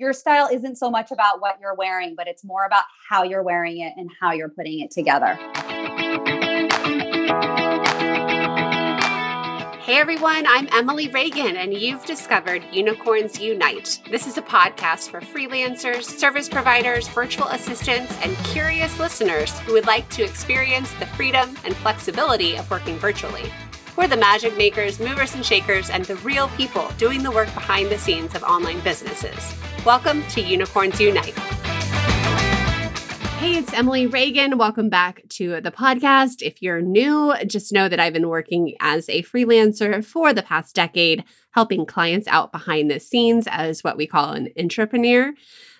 your style isn't so much about what you're wearing, but it's more about how you're wearing it and how you're putting it together. Hey everyone, I'm Emily Reagan, and you've discovered Unicorns Unite. This is a podcast for freelancers, service providers, virtual assistants, and curious listeners who would like to experience the freedom and flexibility of working virtually. We're the magic makers, movers and shakers, and the real people doing the work behind the scenes of online businesses. Welcome to Unicorns Unite. Hey, it's Emily Reagan. Welcome back to the podcast. If you're new, just know that I've been working as a freelancer for the past decade, helping clients out behind the scenes as what we call an entrepreneur,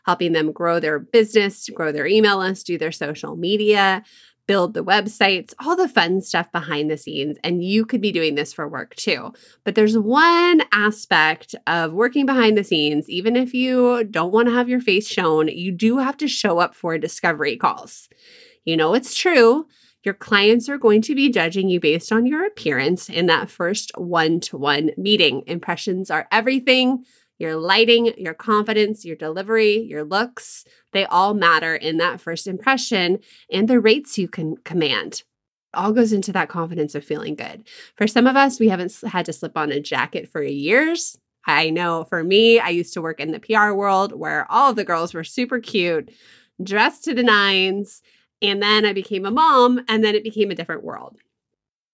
helping them grow their business, grow their email list, do their social media, build the websites, all the fun stuff behind the scenes. And you could be doing this for work too. But there's one aspect of working behind the scenes, even if you don't want to have your face shown, you do have to show up for discovery calls. You know, it's true. Your clients are going to be judging you based on your appearance in that first one to one meeting. Impressions are everything your lighting, your confidence, your delivery, your looks, they all matter in that first impression and the rates you can command. All goes into that confidence of feeling good. For some of us, we haven't had to slip on a jacket for years. I know for me, I used to work in the PR world where all of the girls were super cute, dressed to the nines. And then I became a mom, and then it became a different world.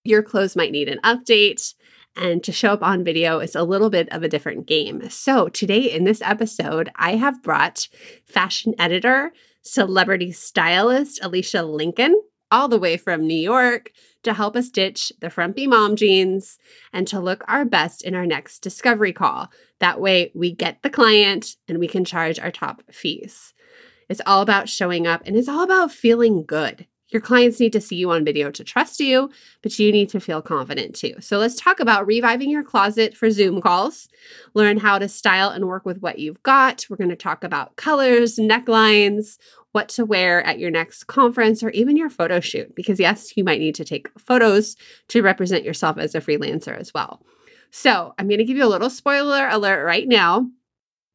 Your clothes might need an update and to show up on video is a little bit of a different game. So, today in this episode, I have brought fashion editor, celebrity stylist Alicia Lincoln all the way from New York to help us ditch the frumpy mom jeans and to look our best in our next discovery call. That way, we get the client and we can charge our top fees. It's all about showing up and it's all about feeling good. Your clients need to see you on video to trust you, but you need to feel confident too. So let's talk about reviving your closet for Zoom calls. Learn how to style and work with what you've got. We're going to talk about colors, necklines, what to wear at your next conference or even your photo shoot, because yes, you might need to take photos to represent yourself as a freelancer as well. So I'm going to give you a little spoiler alert right now.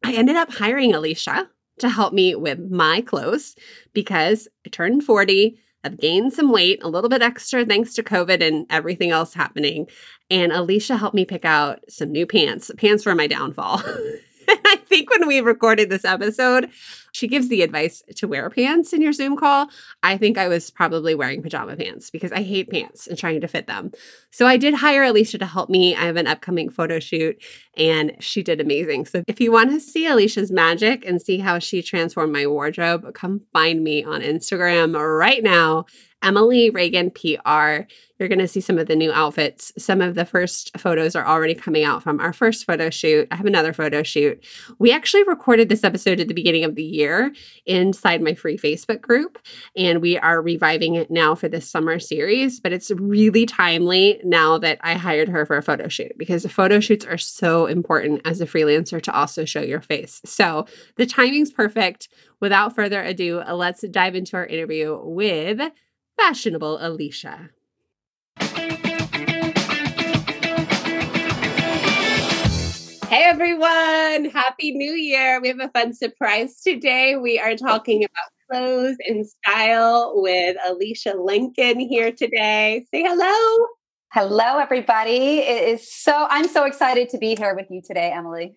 I ended up hiring Alicia to help me with my clothes because I turned 40 I've gained some weight, a little bit extra thanks to COVID and everything else happening. And Alicia helped me pick out some new pants. Pants were my downfall. I think when we recorded this episode, she gives the advice to wear pants in your Zoom call. I think I was probably wearing pajama pants because I hate pants and trying to fit them. So I did hire Alicia to help me. I have an upcoming photo shoot and she did amazing. So if you want to see Alicia's magic and see how she transformed my wardrobe, come find me on Instagram right now Emily Reagan PR. You're going to see some of the new outfits. Some of the first photos are already coming out from our first photo shoot. I have another photo shoot. We actually recorded this episode at the beginning of the year inside my free Facebook group, and we are reviving it now for this summer series. But it's really timely now that I hired her for a photo shoot because photo shoots are so important as a freelancer to also show your face. So the timing's perfect. Without further ado, let's dive into our interview with fashionable Alicia. Hey everyone, happy new year. We have a fun surprise today. We are talking about clothes and style with Alicia Lincoln here today. Say hello. Hello everybody. It is so I'm so excited to be here with you today, Emily.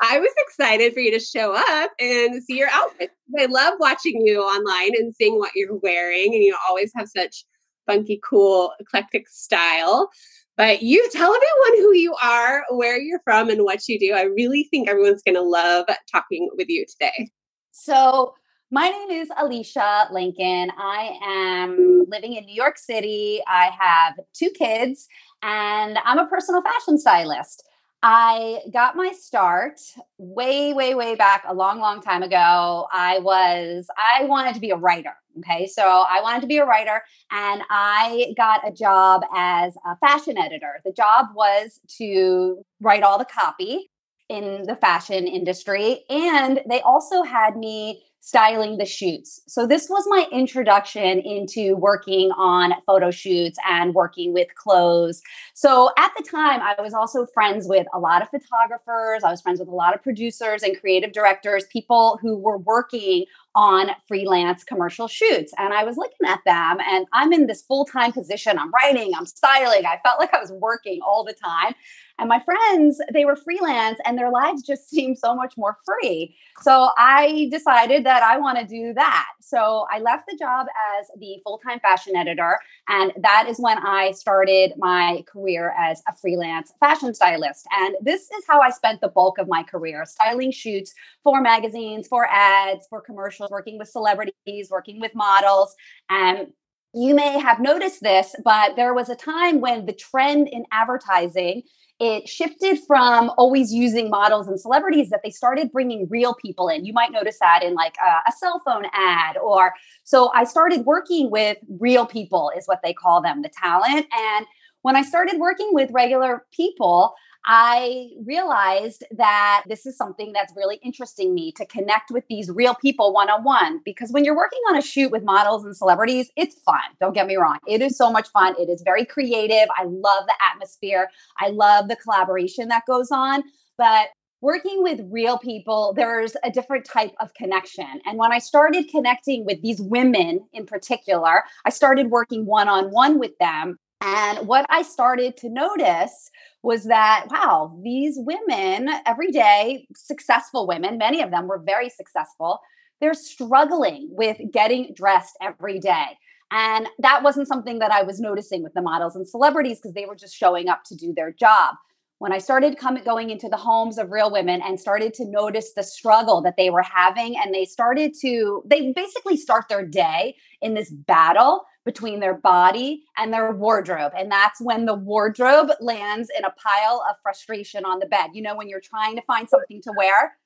I was excited for you to show up and see your outfit. I love watching you online and seeing what you're wearing, and you always have such funky, cool, eclectic style. But you tell everyone who you are, where you're from, and what you do. I really think everyone's going to love talking with you today. So, my name is Alicia Lincoln. I am living in New York City. I have two kids, and I'm a personal fashion stylist. I got my start way, way, way back a long, long time ago. I was, I wanted to be a writer. Okay. So I wanted to be a writer and I got a job as a fashion editor. The job was to write all the copy in the fashion industry. And they also had me styling the shoots. So this was my introduction into working on photo shoots and working with clothes. So at the time, I was also friends with a lot of photographers. I was friends with a lot of producers and creative directors, people who were working on freelance commercial shoots. And I was looking at them and I'm in this full-time position. I'm writing, I'm styling. I felt like I was working all the time. And my friends, they were freelance and their lives just seemed so much more free. So I decided that I want to do that. So I left the job as the full time fashion editor. And that is when I started my career as a freelance fashion stylist. And this is how I spent the bulk of my career styling shoots for magazines, for ads, for commercials, working with celebrities, working with models. And you may have noticed this, but there was a time when the trend in advertising it shifted from always using models and celebrities that they started bringing real people in. You might notice that in like a, a, cell phone ad or so I started working with real people is what they call them, the talent. And when I started working with regular people, I realized that this is something that's really interesting me to connect with these real people one on one. Because when you're working on a shoot with models and celebrities, it's fun. Don't get me wrong. It is so much fun. It is very creative. I love the atmosphere, I love the collaboration that goes on. But working with real people, there's a different type of connection. And when I started connecting with these women in particular, I started working one on one with them. And what I started to notice was that, wow, these women every day, successful women, many of them were very successful, they're struggling with getting dressed every day. And that wasn't something that I was noticing with the models and celebrities because they were just showing up to do their job. When I started coming going into the homes of real women and started to notice the struggle that they were having, and they started to, they basically start their day in this battle between their body and their wardrobe. And that's when the wardrobe lands in a pile of frustration on the bed. You know, when you're trying to find something to wear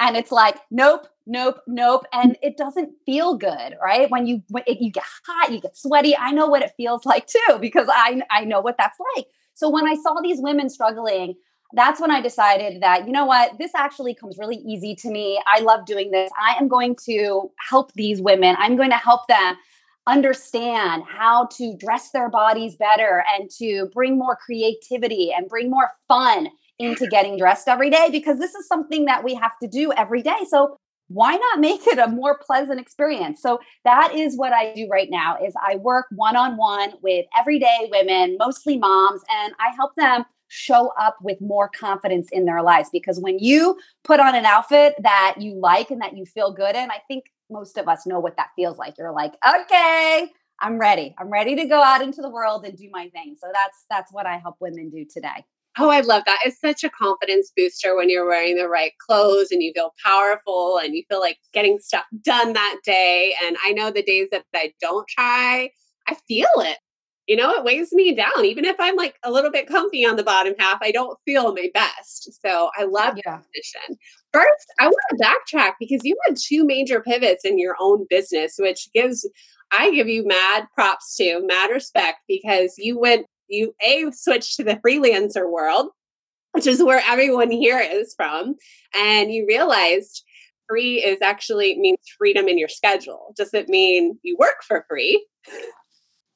and it's like, nope, nope, nope. And it doesn't feel good, right? When you, when it, you get hot, you get sweaty. I know what it feels like too, because I, I know what that's like. So when I saw these women struggling, that's when I decided that, you know what, this actually comes really easy to me. I love doing this. I am going to help these women. I'm going to help them understand how to dress their bodies better and to bring more creativity and bring more fun into getting dressed every day because this is something that we have to do every day. So why not make it a more pleasant experience so that is what i do right now is i work one-on-one with everyday women mostly moms and i help them show up with more confidence in their lives because when you put on an outfit that you like and that you feel good in i think most of us know what that feels like. You're like, okay, I'm ready. I'm ready to go out into the world and do my thing. So that's that's what I help women do today. Oh, I love that. It's such a confidence booster when you're wearing the right clothes and you feel powerful and you feel like getting stuff done that day. And I know the days that I don't try, I feel it you know, it weighs me down. Even if I'm like a little bit comfy on the bottom half, I don't feel my best. So I love yeah. position. First, I want to backtrack because you had two major pivots in your own business, which gives I give you mad props to, mad respect because you went you a switched to the freelancer world, which is where everyone here is from, and you realized free is actually means freedom in your schedule. Does it mean you work for free?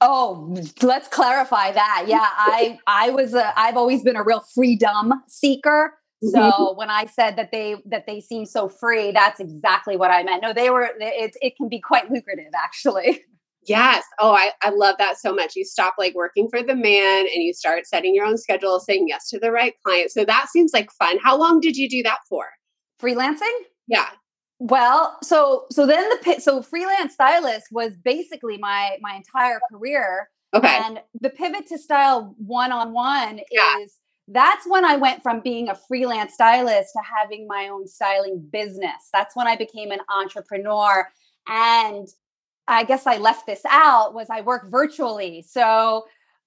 Oh, let's clarify that. Yeah, I I was a, I've always been a real freedom seeker. So mm-hmm. when I said that they that they seem so free, that's exactly what I meant. No, they were it it can be quite lucrative actually. Yes. Oh, I, I love that so much. You stop like working for the man and you start setting your own schedule, saying yes to the right client. So that seems like fun. How long did you do that for? Freelancing? Yeah. Well, so so then the so freelance stylist was basically my my entire career. Okay. And the pivot to style one on one is that's when I went from being a freelance stylist to having my own styling business. That's when I became an entrepreneur. And I guess I left this out was I work virtually. So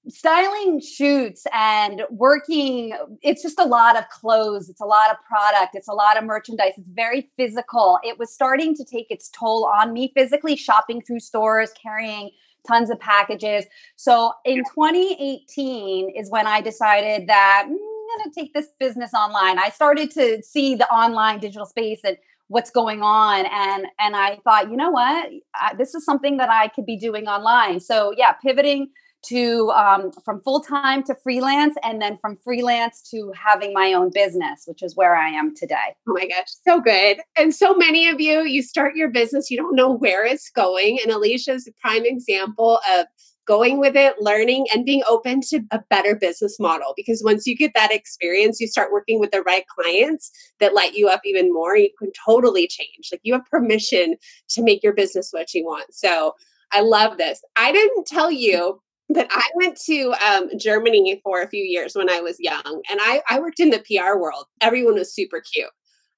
styling shoots and working it's just a lot of clothes it's a lot of product it's a lot of merchandise it's very physical it was starting to take its toll on me physically shopping through stores carrying tons of packages. So in 2018 is when i decided that mm, I'm going to take this business online. I started to see the online digital space and what's going on and and i thought you know what? I, this is something that i could be doing online. So yeah pivoting to um, from full time to freelance, and then from freelance to having my own business, which is where I am today. Oh my gosh, so good! And so many of you, you start your business, you don't know where it's going, and Alicia's a prime example of going with it, learning, and being open to a better business model. Because once you get that experience, you start working with the right clients that light you up even more. You can totally change. Like you have permission to make your business what you want. So I love this. I didn't tell you but I went to um, Germany for a few years when I was young, and I, I worked in the PR world. Everyone was super cute,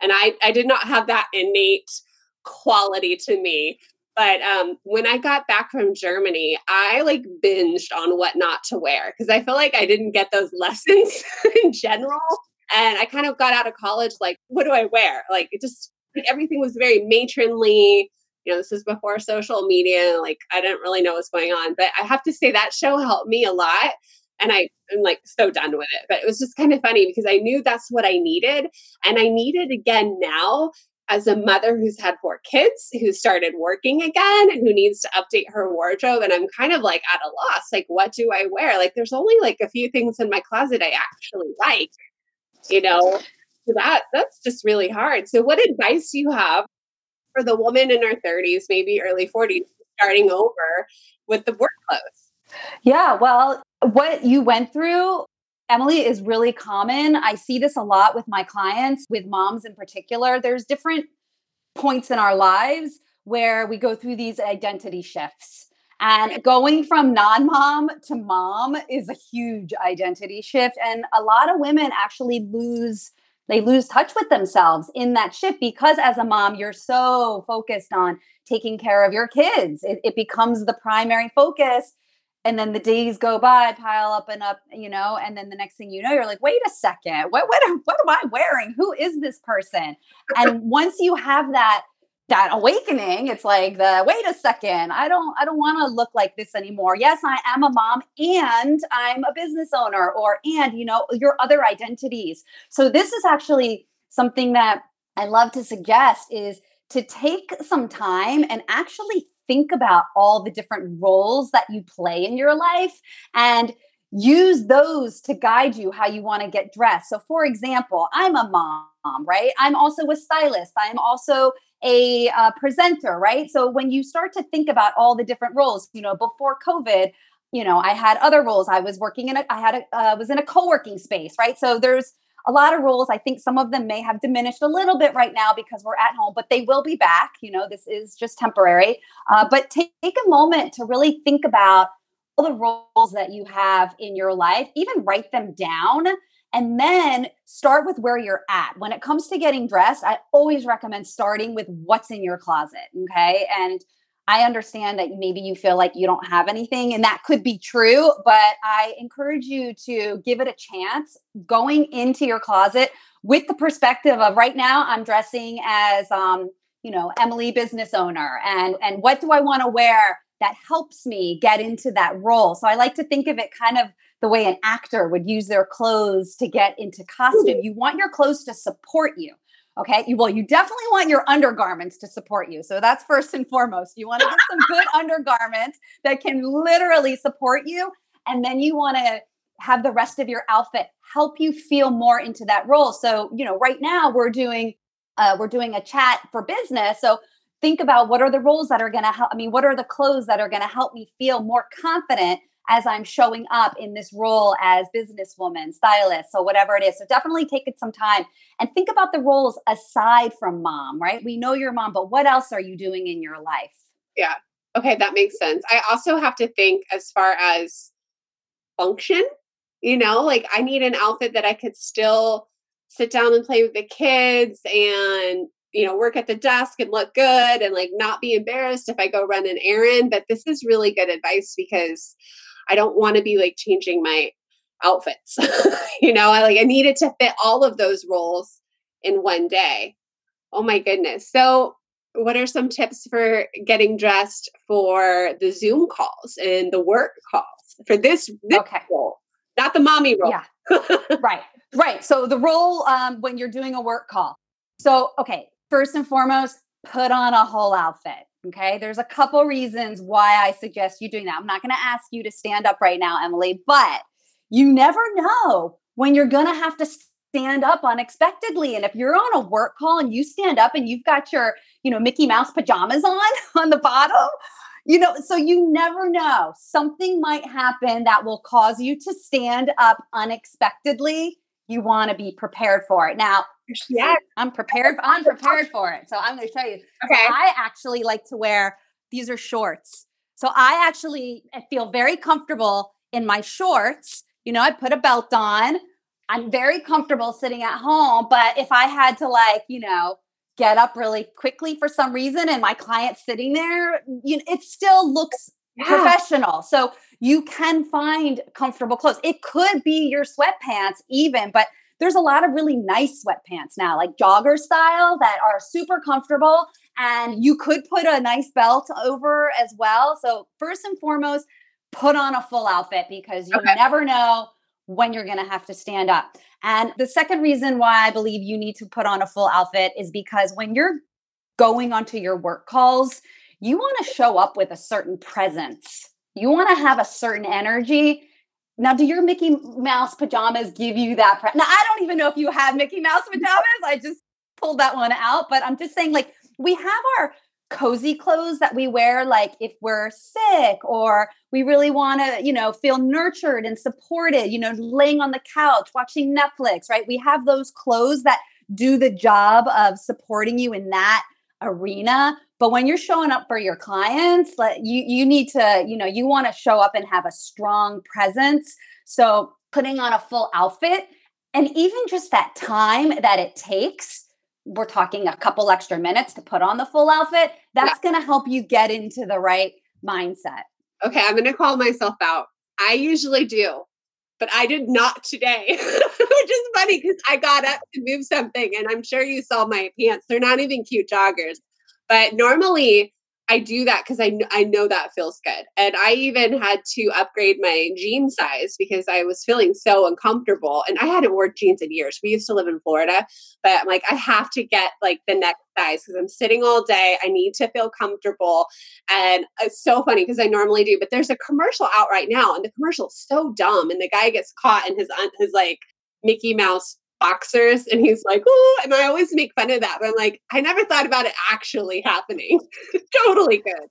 and I I did not have that innate quality to me. But um, when I got back from Germany, I like binged on what not to wear because I feel like I didn't get those lessons in general. And I kind of got out of college like, what do I wear? Like, it just everything was very matronly you know, this is before social media. Like, I didn't really know what's going on. But I have to say that show helped me a lot. And I am like so done with it. But it was just kind of funny because I knew that's what I needed. And I need it again now as a mother who's had four kids, who started working again, and who needs to update her wardrobe. And I'm kind of like at a loss. Like, what do I wear? Like, there's only like a few things in my closet I actually like, you know? That that's just really hard. So what advice do you have for the woman in her 30s, maybe early 40s, starting over with the work clothes? Yeah, well, what you went through, Emily, is really common. I see this a lot with my clients, with moms in particular. There's different points in our lives where we go through these identity shifts. And going from non mom to mom is a huge identity shift. And a lot of women actually lose they lose touch with themselves in that shift because as a mom you're so focused on taking care of your kids. It, it, becomes the primary focus. And then the days go by pile up and up you know and then the next thing you know you're like wait a second. What what, what am i wearing? Who is this person? And once you have that that awakening it's like the wait a second i don't i don't want to look like this anymore. Yes i am a mom and i'm a business owner or and you know your other identities. So this is actually something that i love to suggest is to take some time and actually think about all the different roles that you play in your life and use those to guide you how you want to get dressed. So for example i'm a mom right? I'm also a stylist. I'm also a uh, presenter, right? So when you start to think about all the different roles, you know, before COVID, you know, I had other roles. I was working in a, I had a, uh, was in a co-working space, right? So there's a lot of roles. I think some of them may have diminished a little bit right now because we're at home, but they will be back. You know, this is just temporary. Uh, but take, take a moment to really think about all the roles that you have in your life, even write them down and then start with where you're at. When it comes to getting dressed, I always recommend starting with what's in your closet. Okay. And I understand that maybe you feel like you don't have anything, and that could be true, but I encourage you to give it a chance going into your closet with the perspective of right now, I'm dressing as, um, you know, Emily business owner, and and what do I want to wear that helps me get into that role? So I like to think of it kind of the way an actor would use their clothes to get into costume. You want your clothes to support you. Okay. You, well, you definitely want your undergarments to support you. So that's first and foremost. You want to get some good undergarments that can literally support you. And then you want to have the rest of your outfit help you feel more into that role. So, you know, right now we're doing uh, we're doing a chat for business. So think about what are the roles that are going to help. I mean, what are the clothes that are going to help me feel more confident as I'm showing up in this role as businesswoman, stylist, so whatever it is. So definitely take it some time and think about the roles aside from mom, right? We know your mom, but what else are you doing in your life? Yeah. Okay, that makes sense. I also have to think as far as function, you know, like I need an outfit that I could still sit down and play with the kids and you know work at the desk and look good and like not be embarrassed if i go run an errand but this is really good advice because I don't want to be like changing my outfits. you know, I like I needed to fit all of those roles in one day. Oh my goodness. So what are some tips for getting dressed for the Zoom calls and the work calls for this, this okay. role? Not the mommy role. Yeah. right, right. So the role um, when you're doing a work call. So, okay, first and foremost, put on a whole outfit. Okay, there's a couple reasons why I suggest you doing that. I'm not going to ask you to stand up right now, Emily, but you never know when you're going to have to stand up unexpectedly. And if you're on a work call and you stand up and you've got your, you know, Mickey Mouse pajamas on on the bottom, you know, so you never know. Something might happen that will cause you to stand up unexpectedly. You want to be prepared for it. Now, yeah, I'm prepared. I'm prepared for it. So I'm going to show you. Okay. So I actually like to wear these are shorts. So I actually feel very comfortable in my shorts. You know, I put a belt on. I'm very comfortable sitting at home, but if I had to like, you know, get up really quickly for some reason and my client's sitting there, you know, it still looks yeah. professional. So you can find comfortable clothes. It could be your sweatpants even, but there's a lot of really nice sweatpants now, like jogger style that are super comfortable and you could put a nice belt over as well. So first and foremost, put on a full outfit because you okay. never know when you're going to have to stand up. And the second reason why I believe you need to put on a full outfit is because when you're going onto your work calls, you want to show up with a certain presence. You want to have a certain energy. Now, do your Mickey Mouse pajamas give you that? Pre- now, I don't even know if you have Mickey Mouse pajamas. I just pulled that one out, but I'm just saying, like, we have our cozy clothes that we wear like if we're sick or we really want to you know feel nurtured and supported you know laying on the couch watching netflix right we have those clothes that do the job of supporting you in that arena but when you're showing up for your clients like you you need to you know you want to show up and have a strong presence so putting on a full outfit and even just that time that it takes we're talking a couple extra minutes to put on the full outfit, that's yeah. going to help you get into the right mindset. Okay, I'm going to call myself out. I usually do, but I did not today, which is funny because I got up to move something and I'm sure you saw my pants. They're not even cute joggers. But normally I do that because I, I know that feels good. And I even had to upgrade my jean size because I was feeling so uncomfortable. And I hadn't worn jeans in years. We used to live in Florida, but I'm like, I have to get like the next size because I'm sitting all day. I need to feel comfortable. And it's so funny because I normally do, but there's a commercial out right now and the commercial is so dumb. And the guy gets caught in his, his like Mickey Mouse boxers and he's like oh and i always make fun of that but i'm like i never thought about it actually happening. Totally good.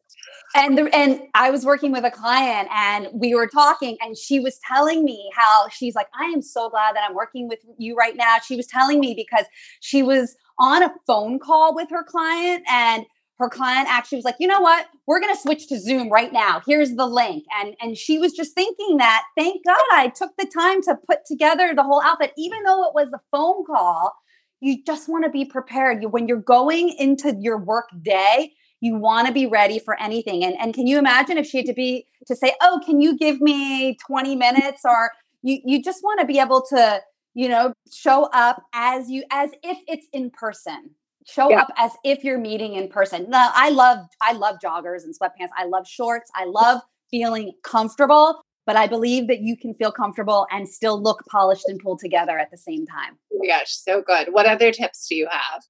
And the, and i was working with a client and we were talking and she was telling me how she's like i am so glad that i'm working with you right now. She was telling me because she was on a phone call with her client and her client actually was like, you know what? We're going to switch to Zoom right now. Here's the link. And and she was just thinking that, thank God I took the time to put together the whole outfit, even though it was a phone call. You just want to be prepared. You, when you're going into your work day, you want to be ready for anything. And, and can you imagine if she had to be to say, oh, can you give me 20 minutes? Or you you just want to be able to, you know, show up as you as if it's in person show yeah. up as if you're meeting in person. Now, I love I love joggers and sweatpants. I love shorts. I love feeling comfortable, but I believe that you can feel comfortable and still look polished and pulled together at the same time. Oh my gosh, so good. What other tips do you have?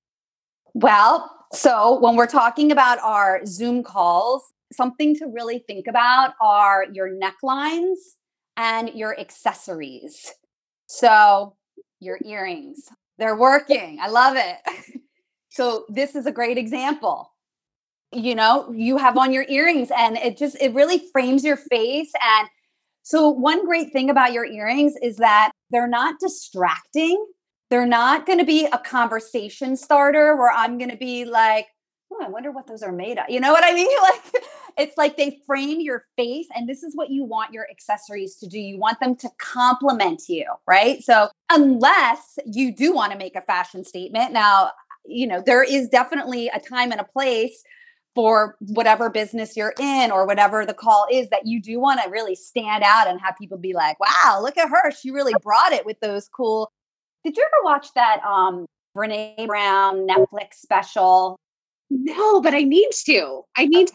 Well, so when we're talking about our Zoom calls, something to really think about are your necklines and your accessories. So, your earrings, they're working. I love it. So this is a great example. You know, you have on your earrings and it just it really frames your face and so one great thing about your earrings is that they're not distracting. They're not going to be a conversation starter where I'm going to be like, "Oh, I wonder what those are made of." You know what I mean? Like it's like they frame your face and this is what you want your accessories to do. You want them to complement you, right? So, unless you do want to make a fashion statement. Now, you know, there is definitely a time and a place for whatever business you're in or whatever the call is that you do want to really stand out and have people be like, wow, look at her. She really brought it with those cool. Did you ever watch that um Brene Brown Netflix special? No, but I need to. I need to.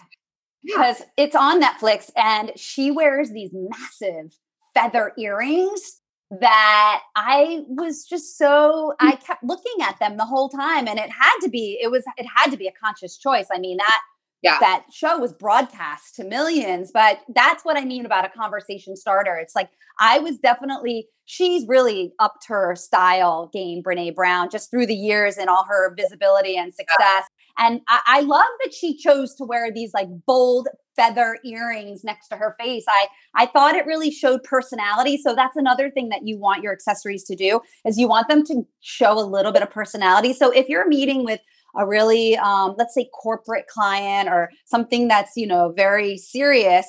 Because it's on Netflix and she wears these massive feather earrings that I was just so mm. I kept looking at them the whole time and it had to be it was it had to be a conscious choice. I mean that yeah. that show was broadcast to millions, but that's what I mean about a conversation starter. It's like I was definitely she's really upped her style game, Brene Brown, just through the years and all her visibility and success. Yeah. And I, I love that she chose to wear these like bold feather earrings next to her face. I I thought it really showed personality. So that's another thing that you want your accessories to do is you want them to show a little bit of personality. So if you're meeting with a really um, let's say corporate client or something that's you know very serious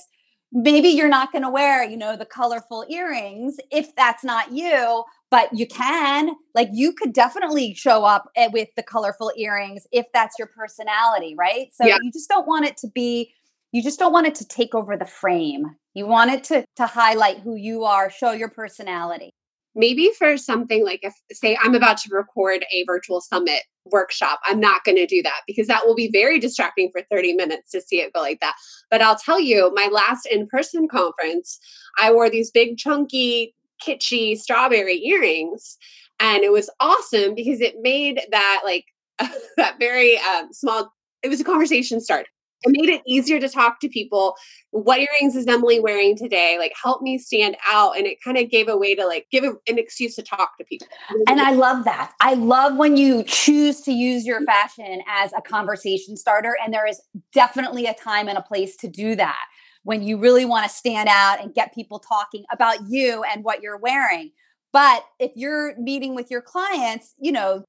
maybe you're not going to wear you know the colorful earrings if that's not you but you can. Like you could definitely show up eh, with the colorful earrings if that's your personality right? So yeah. you just don't want it to be you just don't want it to take over the frame. You want it to to highlight who you are show your personality maybe for something like if say i'm about to record a virtual summit workshop i'm not going to do that because that will be very distracting for 30 minutes to see it go like that. But i'll tell you my last in-person conference i wore these big chunky kitschy strawberry earrings and it was awesome because it made that like that very um, small it was a conversation starter it made it easier to talk to people. What earrings is Emily wearing today? Like, help me stand out. And it kind of gave a way to like give a, an excuse to talk to people. And I love that. I love when you choose to use your fashion as a conversation starter. And there is definitely a time and a place to do that when you really want to stand out and get people talking about you and what you're wearing. But if you're meeting with your clients, you know,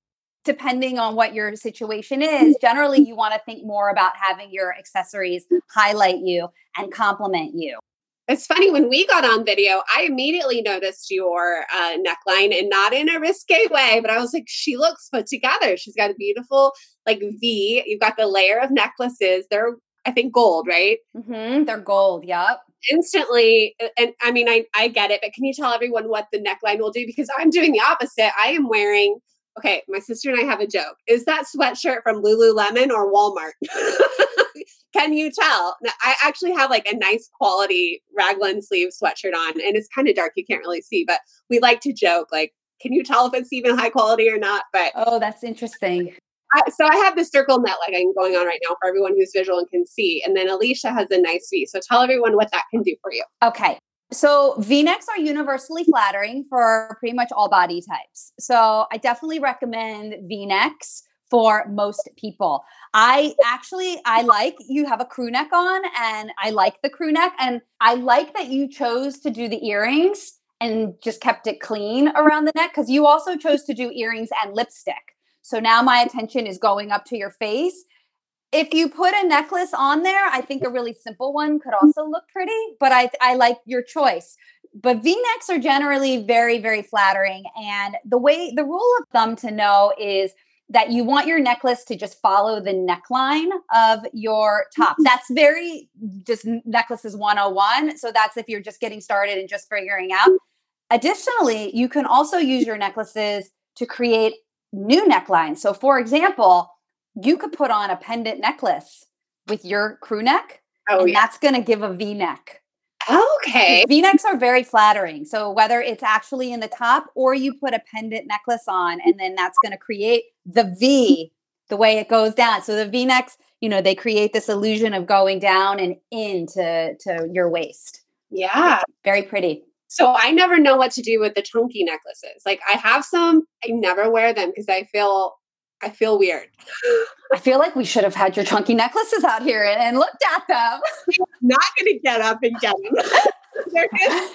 depending on what your situation is, generally you want to think more about having your accessories highlight you and complement you. It's funny when we got on video, I immediately noticed your uh, neckline and not in a risque way, but I was like, she looks put together. She's got a beautiful like V. You've got the layer of necklaces. They're, I think, gold, right? Mm-hmm. They're gold. Yep. Instantly, and I mean, I I get it, but can you tell everyone what the neckline will do? Because I'm doing the opposite. I am wearing okay, my sister and I have a joke. Is that sweatshirt from Lululemon or Walmart? Can you tell? Now, I actually have like a nice quality raglan sleeve sweatshirt on, and it's kind of dark. You can't really see, but we like to joke like, can you tell if it's even high quality or not? But oh, that's interesting. I, so I have the circle net legging going on right now for everyone who's visual and can see, and then Alicia has a nice V. So tell everyone what that can do for you. Okay, so V-necks are universally flattering for pretty much all body types. So I definitely recommend V-necks for most people. I actually I like you have a crew neck on and I like the crew neck and I like that you chose to do the earrings and just kept it clean around the neck cuz you also chose to do earrings and lipstick. So now my attention is going up to your face if you put a necklace on there, I think a really simple one could also look pretty, but I, I like your choice. But v necks are generally very, very flattering. And the way, the rule of thumb to know is that you want your necklace to just follow the neckline of your top. Mm-hmm. That's very just necklaces 101. So that's if you're just getting started and just figuring out. Additionally, you can also use your necklaces to create new necklines. So, for example, you could put on a pendant necklace with your crew neck, oh, and yeah. that's going to give a V neck. Okay. V necks are very flattering. So whether it's actually in the top or you put a pendant necklace on, and then that's going to create the V the way it goes down. So the V necks, you know, they create this illusion of going down and into to your waist. Yeah. It's very pretty. So I never know what to do with the chunky necklaces. Like I have some, I never wear them because I feel I feel weird. I feel like we should have had your chunky necklaces out here and, and looked at them. I'm not going to get up and get them. They're the.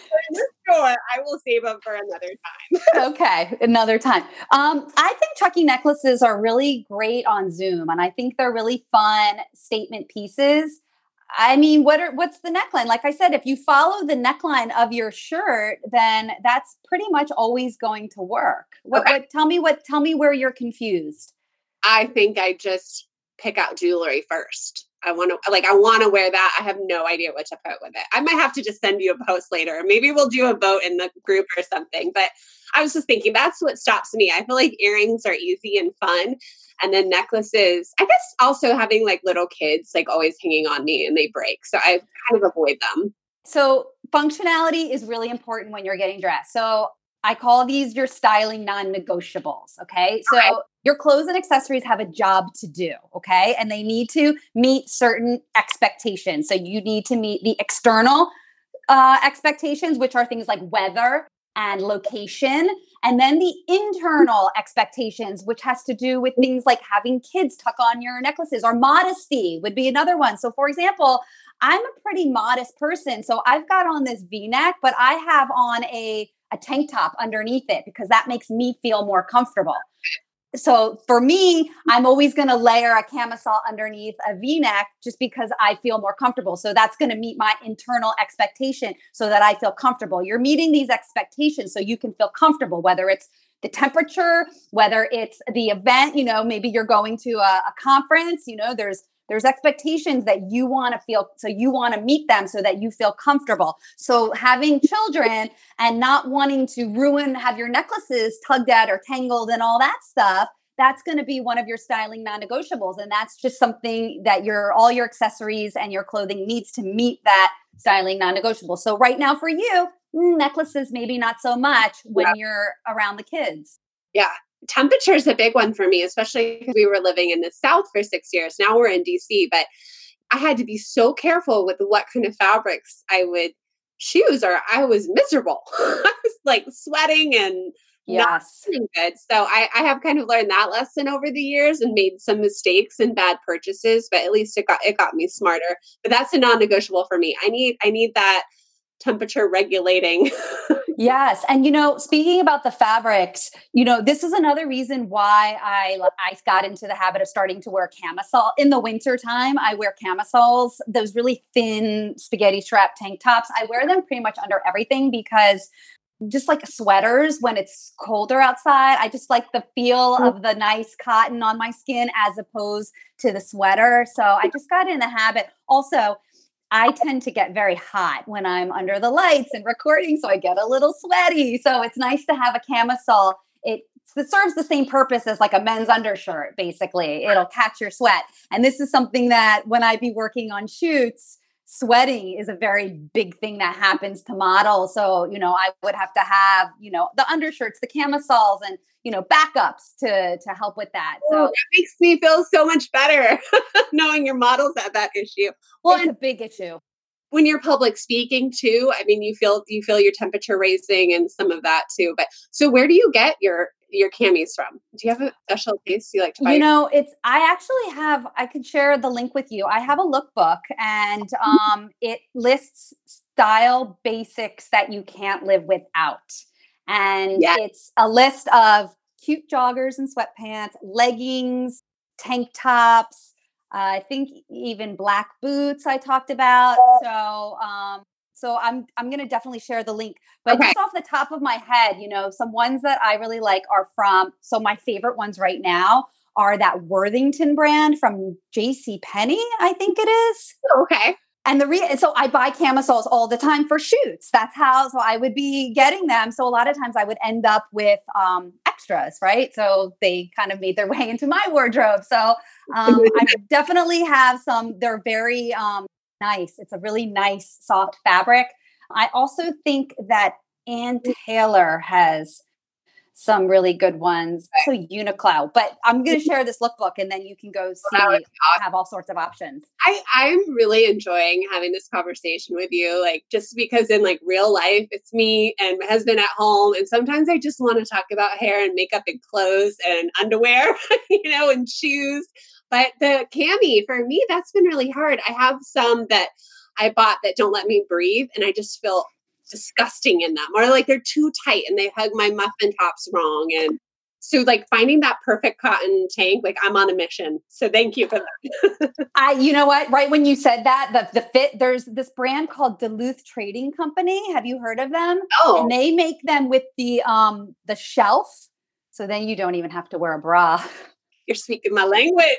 I will save them for another time. okay, another time. Um, I think chunky necklaces are really great on Zoom, and I think they're really fun statement pieces. I mean, what are what's the neckline? Like I said, if you follow the neckline of your shirt, then that's pretty much always going to work. What, okay. what tell me what tell me where you're confused. I think I just pick out jewelry first. I want to like I want to wear that. I have no idea what to put with it. I might have to just send you a post later. Maybe we'll do a vote in the group or something. But I was just thinking that's what stops me. I feel like earrings are easy and fun. And then necklaces, I guess also having like little kids like always hanging on me and they break. So I kind of avoid them. So functionality is really important when you're getting dressed. So I call these your styling non negotiables. Okay. So okay. your clothes and accessories have a job to do. Okay. And they need to meet certain expectations. So you need to meet the external uh, expectations, which are things like weather and location. And then the internal expectations, which has to do with things like having kids tuck on your necklaces or modesty would be another one. So, for example, I'm a pretty modest person. So I've got on this v neck, but I have on a a tank top underneath it because that makes me feel more comfortable. So for me, I'm always going to layer a camisole underneath a v-neck just because I feel more comfortable. So that's going to meet my internal expectation so that I feel comfortable. You're meeting these expectations so you can feel comfortable whether it's the temperature, whether it's the event, you know, maybe you're going to a, a conference, you know, there's there's expectations that you want to feel so you want to meet them so that you feel comfortable. So having children and not wanting to ruin have your necklaces tugged at or tangled and all that stuff that's going to be one of your styling non-negotiables and that's just something that your all your accessories and your clothing needs to meet that styling non-negotiable. So right now for you mm, necklaces maybe not so much when yeah. you're around the kids. Yeah temperature is a big one for me, especially because we were living in the South for six years. Now we're in DC, but I had to be so careful with what kind of fabrics I would choose, or I was miserable. I was like sweating and yes. not good. So I, I have kind of learned that lesson over the years and made some mistakes and bad purchases, but at least it got it got me smarter. But that's a non-negotiable for me. I need I need that temperature regulating yes and you know speaking about the fabrics you know this is another reason why i i got into the habit of starting to wear camisole in the winter time i wear camisoles those really thin spaghetti strap tank tops i wear them pretty much under everything because just like sweaters when it's colder outside. I just like the feel mm. of the nice cotton on my skin as opposed to the sweater. So I just got in the habit. Also, I tend to get very hot when I'm under the lights and recording, so I get a little sweaty. So it's nice to have a camisole. It, it serves the same purpose as like a men's undershirt, basically. It'll catch your sweat. And this is something that when I be working on shoots, sweating is a very big thing that happens to models. So, you know, I would have to have, you know, the undershirts, the camisoles, and you know, backups to to help with that. So oh, that makes me feel so much better knowing your models have that issue. Well, it's a big issue. When you're public speaking too, I mean, you feel you feel your temperature raising and some of that too. But so, where do you get your your camis from? Do you have a special place you like to buy? You know, it's I actually have. I could share the link with you. I have a lookbook, and mm-hmm. um, it lists style basics that you can't live without. And yes. it's a list of cute joggers and sweatpants, leggings, tank tops. Uh, I think even black boots I talked about. So, um, so I'm I'm gonna definitely share the link. But okay. just off the top of my head, you know, some ones that I really like are from. So my favorite ones right now are that Worthington brand from J.C. Penney. I think it is. Okay. And the re- so I buy camisoles all the time for shoots. That's how so I would be getting them. So a lot of times I would end up with um, extras, right? So they kind of made their way into my wardrobe. So um, I definitely have some. They're very um, nice. It's a really nice soft fabric. I also think that Ann mm. Taylor has some really good ones. So Uniqlo, but I'm going to share this lookbook and then you can go see. Wow, have all sorts of options. I I'm really enjoying having this conversation with you, like just because in like real life, it's me and my husband at home, and sometimes I just want to talk about hair and makeup and clothes and underwear, you know, and shoes. But the cami for me, that's been really hard. I have some that I bought that don't let me breathe, and I just feel disgusting in them. Or like they're too tight and they hug my muffin tops wrong and so like finding that perfect cotton tank like i'm on a mission. So thank you for that. I you know what? Right when you said that the, the fit there's this brand called duluth trading company. Have you heard of them? Oh. and they make them with the um the shelf so then you don't even have to wear a bra you're speaking my language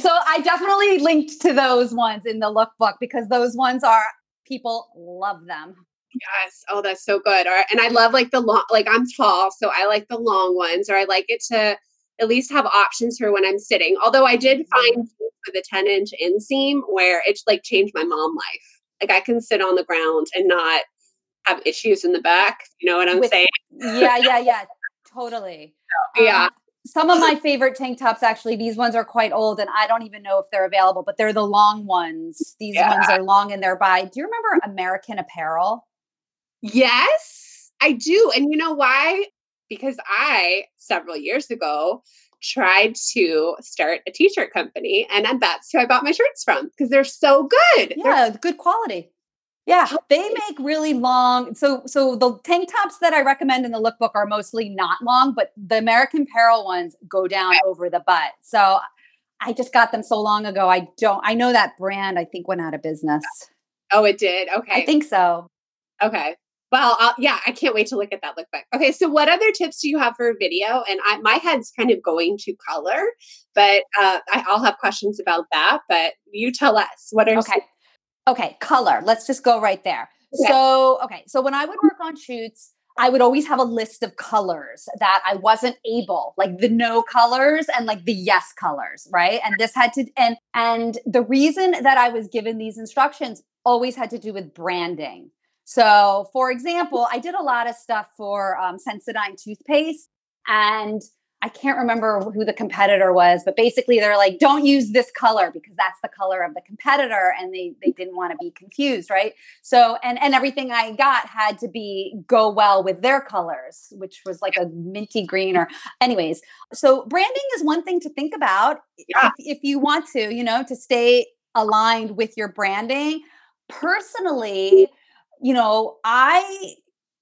so I definitely linked to those ones in the lookbook because those ones are people love them. Yes. Oh, that's so good. Or, and I love like the long, like I'm tall, so I like the long ones, or I like it to at least have options for when I'm sitting. Although I did find mm-hmm. with a 10 inch inseam where it like changed my mom life. Like I can sit on the ground and not have issues in the back. You know what I'm With, saying? yeah, yeah, yeah. Totally. yeah. Um, some of my favorite tank tops actually these ones are quite old and i don't even know if they're available but they're the long ones these yeah. ones are long and they're by do you remember american apparel yes i do and you know why because i several years ago tried to start a t-shirt company and that's who i bought my shirts from because they're so good yeah they're- good quality yeah, they make really long. So so the tank tops that I recommend in the lookbook are mostly not long, but the American Apparel ones go down over the butt. So I just got them so long ago. I don't I know that brand I think went out of business. Oh, it did. Okay. I think so. Okay. Well, I'll, yeah, I can't wait to look at that lookbook. Okay, so what other tips do you have for video? And I, my head's kind of going to color, but uh, I, will have questions about that. But you tell us what are okay. Okay, color. Let's just go right there. Okay. So, okay, so when I would work on shoots, I would always have a list of colors that I wasn't able, like the no colors and like the yes colors, right? And this had to and and the reason that I was given these instructions always had to do with branding. So, for example, I did a lot of stuff for um, Sensodyne toothpaste, and I can't remember who the competitor was, but basically they're like, don't use this color because that's the color of the competitor. And they they didn't want to be confused, right? So and and everything I got had to be go well with their colors, which was like a minty green or anyways. So branding is one thing to think about yeah. if, if you want to, you know, to stay aligned with your branding. Personally, you know, I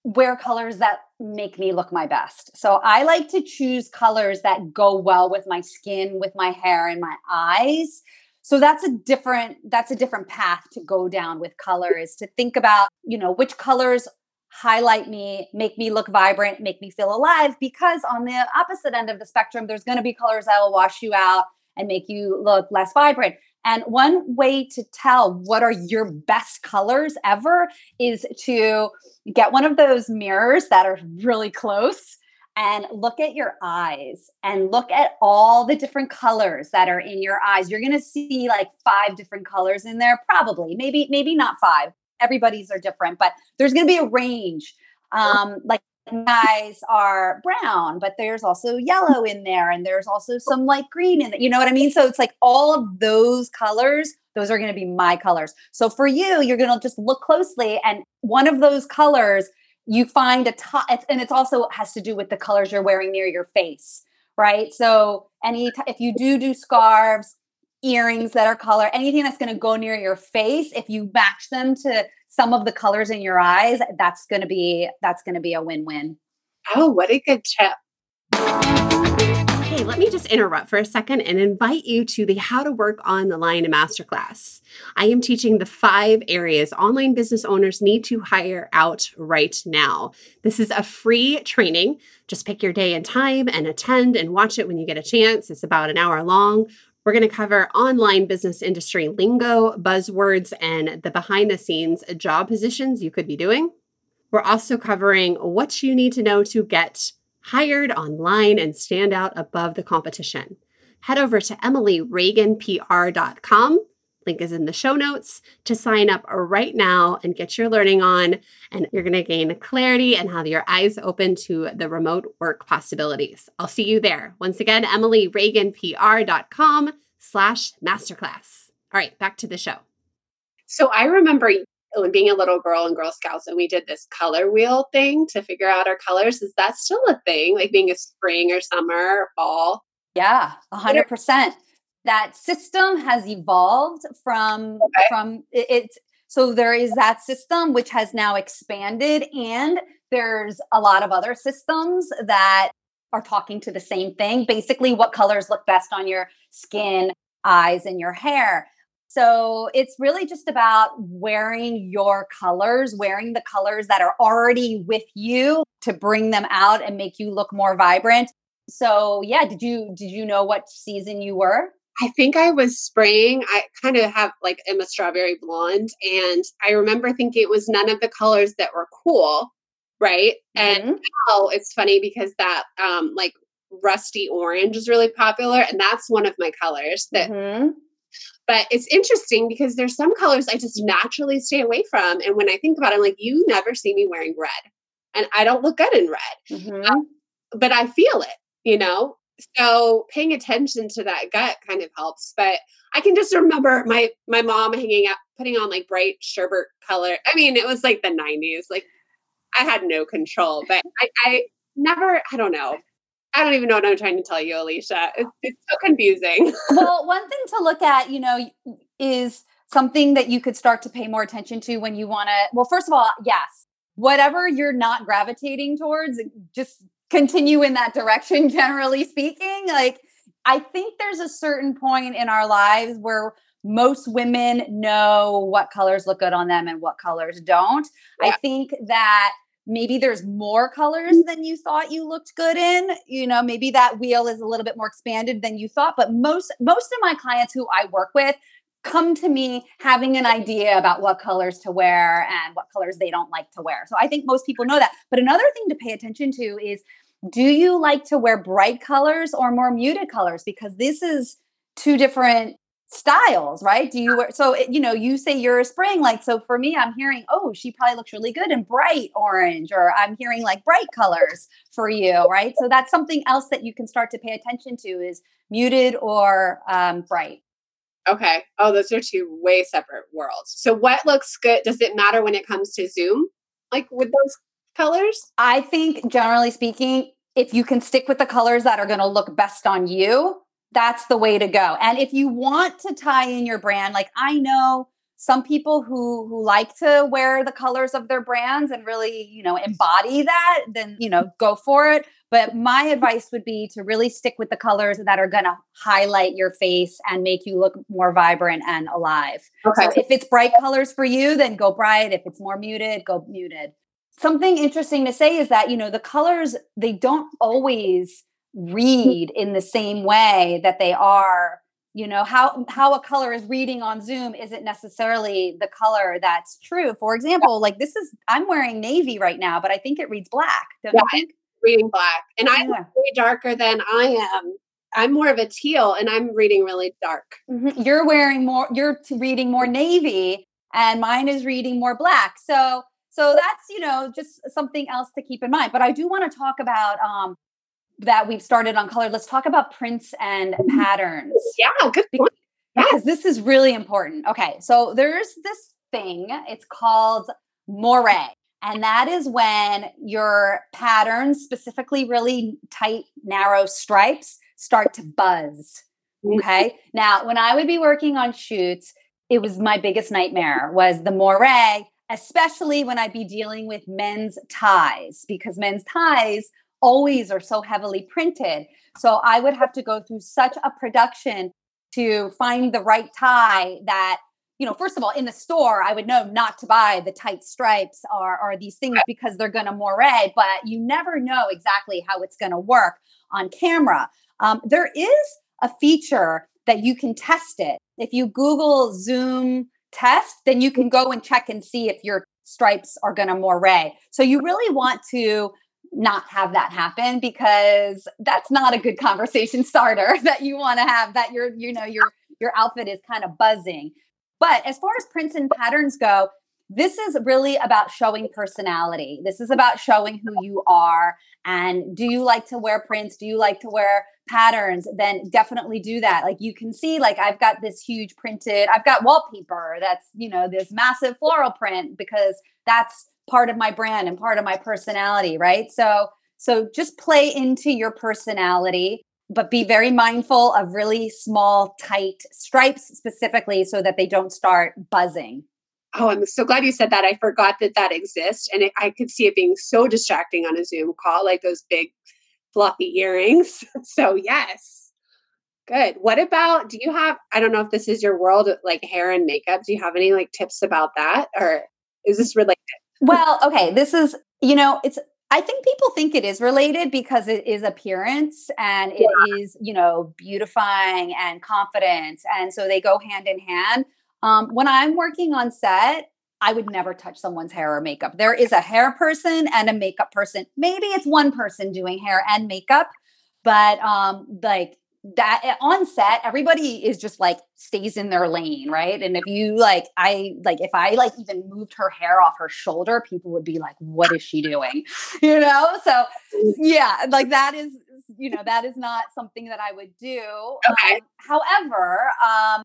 wear colors that make me look my best. So I like to choose colors that go well with my skin, with my hair and my eyes. So that's a different that's a different path to go down with color is to think about, you know, which colors highlight me, make me look vibrant, make me feel alive because on the opposite end of the spectrum there's going to be colors that will wash you out and make you look less vibrant. And one way to tell what are your best colors ever is to get one of those mirrors that are really close and look at your eyes and look at all the different colors that are in your eyes. You're going to see like five different colors in there, probably. Maybe maybe not five. Everybody's are different, but there's going to be a range. Um, like eyes are brown, but there's also mm. yellow in there, and there's also oh. some light green in there. You know what I mean? So it's like all of those colors, those are going to be my colors. So for you, you're going to just look closely, and one of those colors, you find a top, and it's also has to do with the colors you're wearing near your face, right? So any t- if you do do scarves, earrings that are color, anything that's going to go near your face, if you match them to some of the colors in your eyes, that's going to be that's going to be a win-win. Oh, what a good tip. Hey, let me just interrupt for a second and invite you to the How to Work on the Line Masterclass. I am teaching the five areas online business owners need to hire out right now. This is a free training. Just pick your day and time and attend and watch it when you get a chance. It's about an hour long. We're going to cover online business industry lingo, buzzwords, and the behind the scenes job positions you could be doing. We're also covering what you need to know to get hired online and stand out above the competition. Head over to emilyreaganpr.com. Link is in the show notes to sign up right now and get your learning on. And you're going to gain clarity and have your eyes open to the remote work possibilities. I'll see you there. Once again, emilyreaganpr.com slash masterclass. All right, back to the show. So I remember being a little girl in Girl Scouts and we did this color wheel thing to figure out our colors. Is that still a thing? Like being a spring or summer or fall? Yeah, a hundred percent. That system has evolved from okay. from it's so there is that system which has now expanded and there's a lot of other systems that are talking to the same thing. Basically, what colors look best on your skin, eyes, and your hair. So it's really just about wearing your colors, wearing the colors that are already with you to bring them out and make you look more vibrant. So yeah, did you did you know what season you were? I think I was spraying. I kind of have like I'm a strawberry blonde, and I remember thinking it was none of the colors that were cool, right? Mm-hmm. And now it's funny because that um like rusty orange is really popular, and that's one of my colors that mm-hmm. But it's interesting because there's some colors I just naturally stay away from. And when I think about it, I'm like, you never see me wearing red. And I don't look good in red. Mm-hmm. Um, but I feel it, you know? So paying attention to that gut kind of helps. But I can just remember my my mom hanging out, putting on like bright sherbet color. I mean, it was like the 90s. Like I had no control, but I, I never, I don't know. I don't even know what I'm trying to tell you, Alicia. It's, it's so confusing. well, one thing to look at, you know, is something that you could start to pay more attention to when you want to. Well, first of all, yes, whatever you're not gravitating towards, just continue in that direction, generally speaking. Like, I think there's a certain point in our lives where most women know what colors look good on them and what colors don't. Yeah. I think that maybe there's more colors mm. than you thought you looked good in you know maybe that wheel is a little bit more expanded than you thought but most most of my clients who i work with come to me having an idea about what colors to wear and what colors they don't like to wear so i think most people know that but another thing to pay attention to is do you like to wear bright colors or more muted colors because this is two different styles, right? Do you wear so you know, you say you're a spring like so for me I'm hearing, "Oh, she probably looks really good in bright orange," or I'm hearing like bright colors for you, right? So that's something else that you can start to pay attention to is muted or um, bright. Okay. Oh, those are two way separate worlds. So what looks good? Does it matter when it comes to Zoom? Like with those colors? I think generally speaking, if you can stick with the colors that are going to look best on you, that's the way to go. And if you want to tie in your brand, like I know some people who who like to wear the colors of their brands and really, you know, embody that, then, you know, go for it. But my advice would be to really stick with the colors that are going to highlight your face and make you look more vibrant and alive. Okay. So if it's bright colors for you, then go bright. If it's more muted, go muted. Something interesting to say is that, you know, the colors, they don't always read in the same way that they are you know how how a color is reading on zoom isn't necessarily the color that's true. For example like this is i'm wearing navy right now but i think it reads black don't yeah, you think? reading black and i'm way darker than i am. I'm more of a teal and i'm reading really dark. Mm-hmm. you're wearing more you're reading more navy and mine is reading more black. So so that's you know just something else to keep in mind but i do want to talk about um that we've started on color, let's talk about prints and mm-hmm. patterns. Yeah, good point. Because this is really important. Okay, so there's this thing, it's called moire. And that is when your patterns, specifically really tight, narrow stripes, start to buzz. Mm-hmm. Okay. now, when I would be working on shoots, it was my biggest nightmare was the moire, especially when I'd be dealing with men's ties, because men's ties always are so heavily printed. So I would have to go through such a production to find the right tie that you know, first of all, in the store, I would know not to buy the tight stripes or, or these things because they're going to moire, but you never know exactly how it's going to work on camera. Um, there is a feature that you can test it. If you Google Zoom test, then you can go and check and see if your stripes are going to moire. So you really want to not have that happen because that's not a good conversation starter that you want to have that your you know your your outfit is kind of buzzing but as far as prints and patterns go this is really about showing personality this is about showing who you are and do you like to wear prints do you like to wear patterns then definitely do that like you can see like i've got this huge printed i've got wallpaper that's you know this massive floral print because that's part of my brand and part of my personality, right? So so just play into your personality, but be very mindful of really small, tight stripes specifically so that they don't start buzzing. Oh, I'm so glad you said that. I forgot that that exists. And it, I could see it being so distracting on a Zoom call, like those big fluffy earrings. so, yes. Good. What about, do you have, I don't know if this is your world, like hair and makeup. Do you have any like tips about that? Or is this related? well, okay, this is, you know, it's I think people think it is related because it is appearance and it yeah. is, you know, beautifying and confidence. And so they go hand in hand. Um, when I'm working on set, I would never touch someone's hair or makeup. There is a hair person and a makeup person. Maybe it's one person doing hair and makeup, but um, like that eh, on set everybody is just like stays in their lane right and if you like i like if i like even moved her hair off her shoulder people would be like what is she doing you know so yeah like that is you know that is not something that i would do okay. Um, however um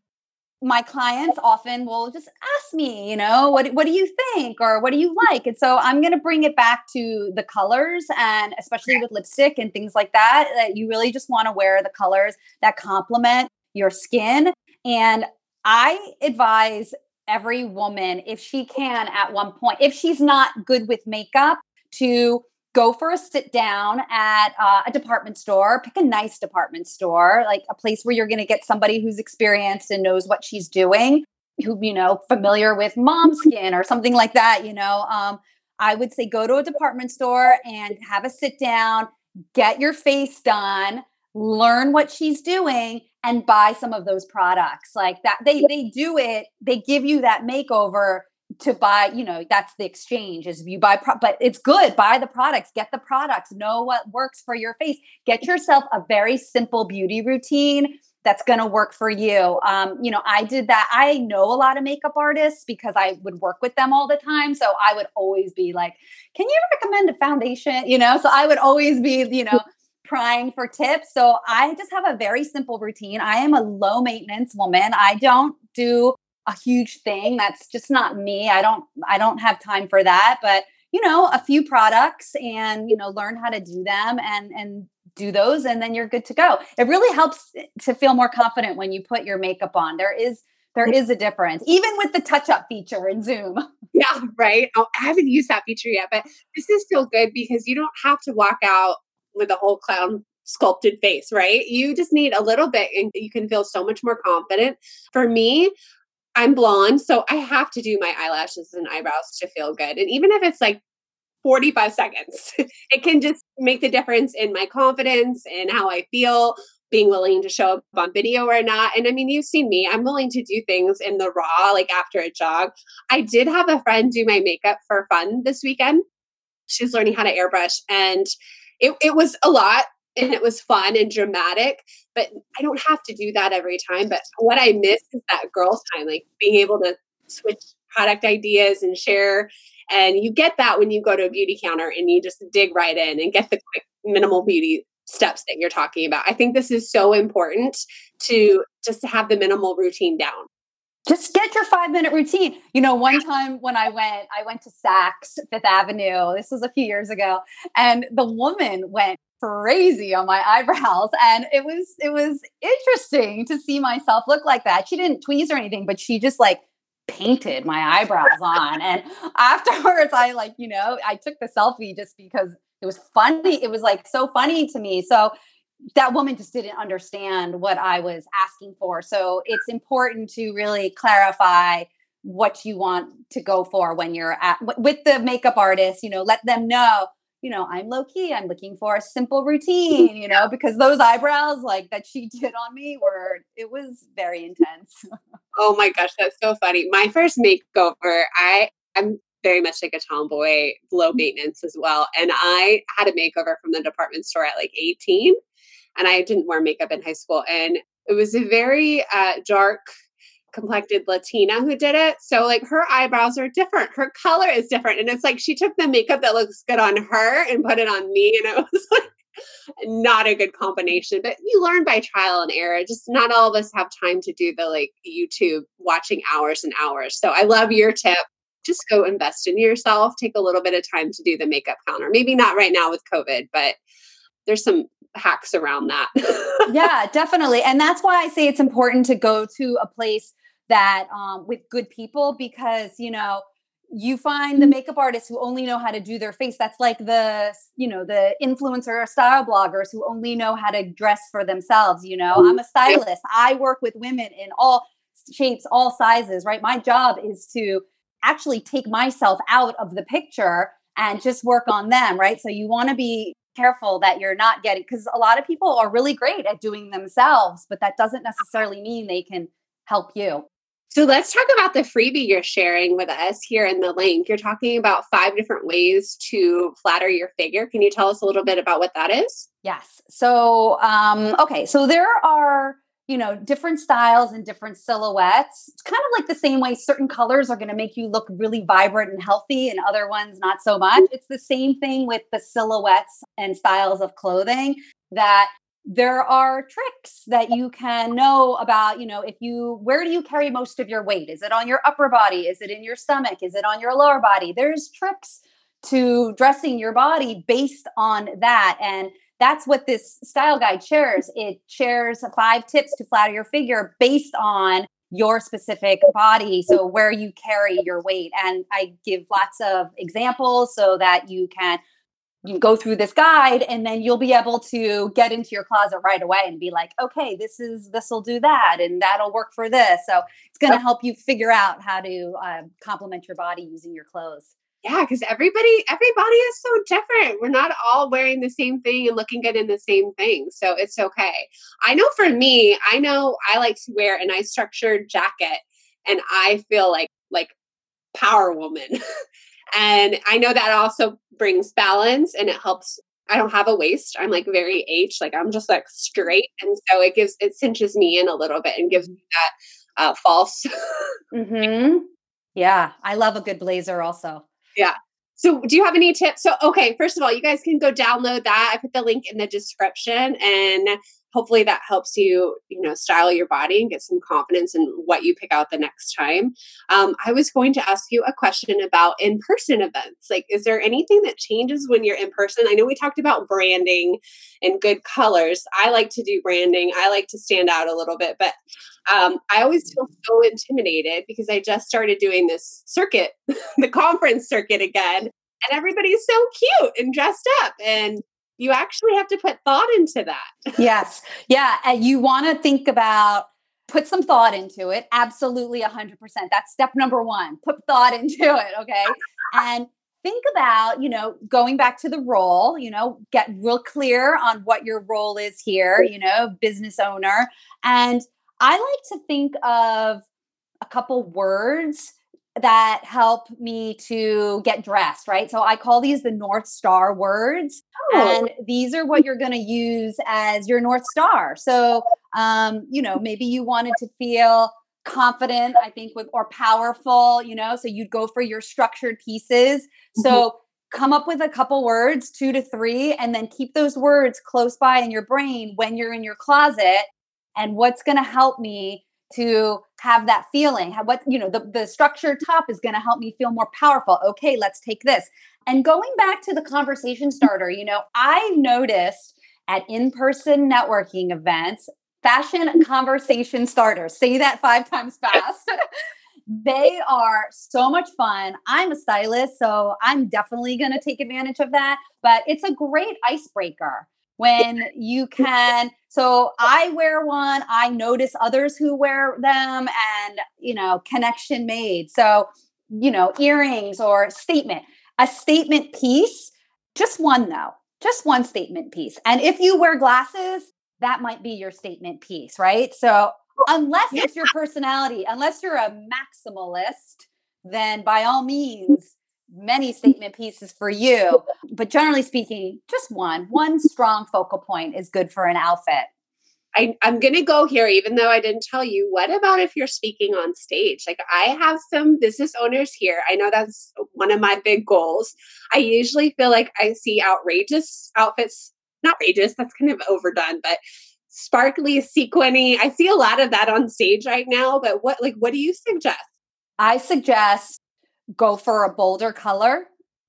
my clients often will just ask me, you know, what what do you think? or what do you like? And so I'm going to bring it back to the colors and especially with lipstick and things like that that you really just want to wear the colors that complement your skin. And I advise every woman if she can at one point if she's not good with makeup to go for a sit down at uh, a department store, pick a nice department store, like a place where you're going to get somebody who's experienced and knows what she's doing, who, you know, familiar with mom skin or something like that, you know. Um, I would say go to a department store and have a sit down, get your face done, learn what she's doing and buy some of those products like that they they do it they give you that makeover to buy you know that's the exchange is you buy pro- but it's good buy the products get the products know what works for your face. Get yourself a very simple beauty routine that's going to work for you. Um, you know i did that i know a lot of makeup artists because i would work with them all the time so i would always be like can you recommend a foundation? You know so i would always be you know prying for tips. So i just have a very simple routine. I am a low maintenance woman. I don't do a huge thing. That's just not me. I don't I don't have time for that, but you know, a few products and you know, learn how to do them and and do those and then you're good to go. It really helps eh, to feel more confident when you put your makeup on. There is there is a difference, even with the touch up feature in Zoom. Yeah, right. Oh, I haven't used that feature yet, but this is still good because you don't have to walk out with a whole clown sculpted face, right? You just need a little bit and you can feel so much more confident. For me, I'm blonde, so I have to do my eyelashes and eyebrows to feel good. And even if it's like 45 seconds, it can just make the difference in my confidence and how I feel, being willing to show up on video or not. And I mean, you've seen me, I'm willing to do things in the raw, like after a jog. I did have a friend do my makeup for fun this weekend. She's learning how to airbrush, and it, it was a lot and it was fun and dramatic but i don't have to do that every time but what i miss is that girls time like being able to switch product ideas and share and you get that when you go to a beauty counter and you just dig right in and get the quick minimal beauty steps that you're talking about. I think this is so important to just to have the minimal routine down just get your five minute routine. You know, one time when I went, I went to Saks Fifth Avenue. This was a few years ago, and the woman went crazy on my eyebrows. And it was it was interesting to see myself look like that. She didn't tweeze or anything but she just like painted my eyebrows on. And afterwards i like you know i took the selfie just because it was funny. It was like so funny to me. So that woman just didn't understand what i was asking for so it's important to really clarify what you want to go for when you're at with the makeup artist you know let them know you know, I'm low key. I'm looking for a simple routine, you know, because those eyebrows like that she did on me were, it was very intense. oh my gosh, that's so funny. My first makeover, I, I'm very much like a tomboy, low mm-hmm. maintenance as well. And I had a makeover from the department store at like 18 and I didn't wear makeup in high school. And it was a very uh, dark complected Latina who did it. So like her eyebrows are different. Her color is different. And it's like she took the makeup that looks good on her and put it on me. And it was like not a good combination. But you learn by trial and error. Just not all of us have time to do the like YouTube watching hours and hours. So I love your tip. Just go invest in yourself. Take a little bit of time to do the makeup counter. Maybe not right now with COVID, but there's some hacks around that. yeah, definitely. And that's why I say it's important to go to a place that um, with good people because you know you find the mm. makeup artists who only know how to do their face. That's like the you know the influencer or style bloggers who only know how to dress for themselves you know? I'm a stylist. I work with women in all shapes all sizes right? My job is to actually take myself out of the picture and just work on them right? So you want to be careful that you're not getting because a lot of people are really great at doing themselves but that doesn't necessarily mean they can help you So let's talk about the freebie you're sharing with us here in the link. You're talking about five different ways to flatter your figure. Can you tell us a little bit about what that is? Yes. So, um, okay. So there are, you know, different styles and different silhouettes. It's kind of like the same way certain colors are going to make you look really vibrant and healthy and other ones not so much. It's the same thing with the silhouettes and styles of clothing that there are tricks that you can know about you know if you where do you carry most of your weight is it on your upper body is it in your stomach is it on your lower body there's tricks to dressing your body based on that and that's what this style guide shares. It shares five tips to flatter your figure based on your specific body so where you carry your weight. And i give lots of examples so that you can you go through this guide and then you'll be able to get into your closet right away and be like okay this is this will do that and that'll work for this. So it's going to help you figure out how to uh, complement your body using your clothes yeah because everybody everybody is so different we're not all wearing the same thing and looking good in the same thing so it's okay i know for me i know i like to wear a nice structured jacket and i feel like like power woman And I know that also brings balance and it helps. I don't have a waist. I'm like very H, like I'm just like straight. And so it gives, it cinches me in a little bit and gives me that uh, false. mm-hmm. Yeah. I love a good blazer also. Yeah. So, do you have any tips? So, okay, first of all, you guys can go download that. I put the link in the description and hopefully that helps you you know style your body and get some confidence in what you pick out the next time. Um, i was going to ask you a question about in-person events. Like is there anything that changes when you're in person? I know we talked about branding and good colors. I like to do branding. I like to stand out a little bit but um, i always feel so intimidated because i just started doing this circuit the conference circuit again and everybody's so cute and dressed up and you actually have to put thought into that. yes. Yeah. And you want to think about, put some thought into it. Absolutely 100%. That's step number one. Put thought into it. Okay. and think about, you know, going back to the role, you know, get real clear on what your role is here, you know, business owner. And I like to think of a couple words that help me to get dressed, right? So I call these the North Star words. Oh. And these are what you're going to use as your North Star. So, um, you know, maybe you wanted to feel confident, I think, with or powerful, you know, so you'd go for your structured pieces. Mm-hmm. So come up with a couple words, two to three, and then keep those words close by in your brain when you're in your closet. And what's going to help me to have that feeling what you know the, the structured top is going to help me feel more powerful. Okay let's take this. And going back to the conversation starter you know i noticed at in-person networking events fashion conversation starters say that five times fast they are so much fun. I'm a stylist so i'm definitely going to take advantage of that but it's a great icebreaker when you can. So i wear one i notice others who wear them and you know connection made. So you know earrings or statement a statement piece just one though just one statement piece. And if you wear glasses that might be your statement piece right? So unless it's your personality unless you're a maximalist then by all means many statement pieces for you, but generally speaking, just one. One strong focal point is good for an outfit. I, am going to go here, even though I didn't tell you. What about if you're speaking on stage? Like, I have some business owners here. I know that's one of my big goals. I usually feel like I see outrageous outfits, not outrageous, that's kind of overdone, but sparkly, sequiny. I see a lot of that on stage right now. But what, like, what do you suggest? I suggest go for a bolder color.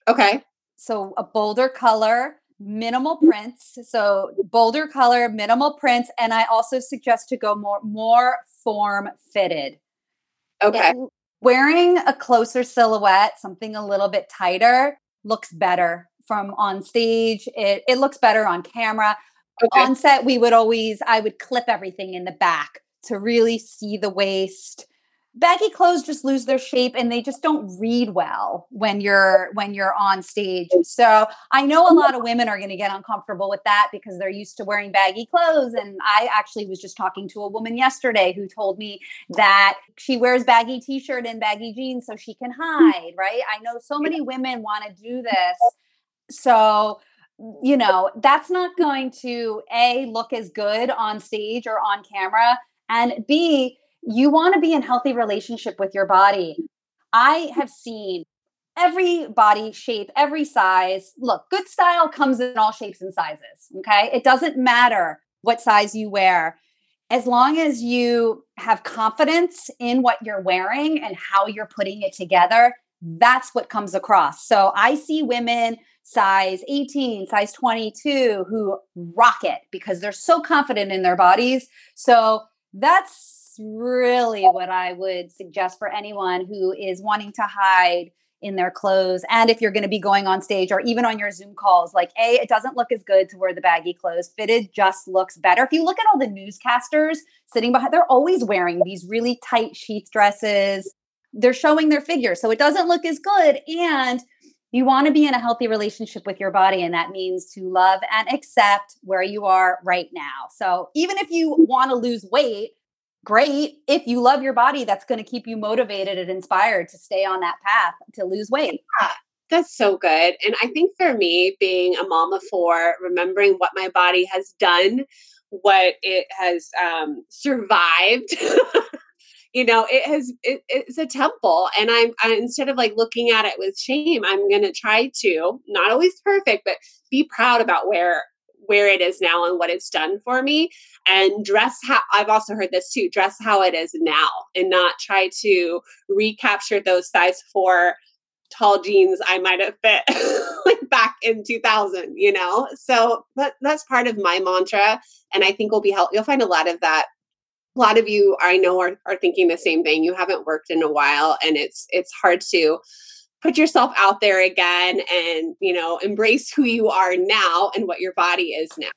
Okay. So a bolder color, minimal mm. prints. So bolder color, minimal prints, and I also suggest to go more more form fitted. Okay. Wearing a closer silhouette, something a little bit tighter, looks better from on stage. It it looks better on camera. Okay. On set, we would always I would clip everything in the back to really see the waist baggy clothes just lose their shape and they just don't read well when you're when you're on stage. So i know a lot of women are going to get uncomfortable with that because they're used to wearing baggy clothes and i actually was just talking to a woman yesterday who told me that she wears baggy t-shirt and baggy jeans so she can mm. hide right? I know so many women want to do this. So you know that's not going to a look as good on stage or on camera and b you want to be in healthy relationship with your body. I have seen every body shape, every size. Look, good style comes in all shapes and sizes. Okay. It doesn't matter what size you wear. As long as you have confidence in what you're wearing and how you're putting it together, that's what comes across. So I see women size 18, size 22 who rock it because they're so confident in their bodies. So that's really what I would suggest for anyone who is wanting to hide in their clothes. And if you're going to be going on stage or even on your Zoom calls, like A, it doesn't look as good to wear the baggy clothes. Fitted just looks better. If you look at all the newscasters sitting behind, they're always wearing these really tight sheath dresses. They're showing their figure. So it doesn't look as good. And you want to be in a healthy relationship with your body. And that means to love and accept where you are right now. So even if you want to lose weight, great. If you love your body, that's going to keep you motivated and inspired to stay on that path to lose weight. Yeah, that's so good. And I think for me, being a mom of four, remembering what my body has done, what it has um, survived. you know it has it, it's a temple and I'm, I'm instead of like looking at it with shame i'm going to try to not always perfect but be proud about where where it is now and what it's done for me. And dress how I've also heard this too dress how it is now and not try to recapture those size 4 tall jeans I might have fit like back in 2000 you know? So that, that's part of my mantra and I think will be help you'll find a lot of that. A lot of you I know are, are thinking the same thing. You haven't worked in a while and it's it's hard to put yourself out there again and you know embrace who you are now and what your body is now.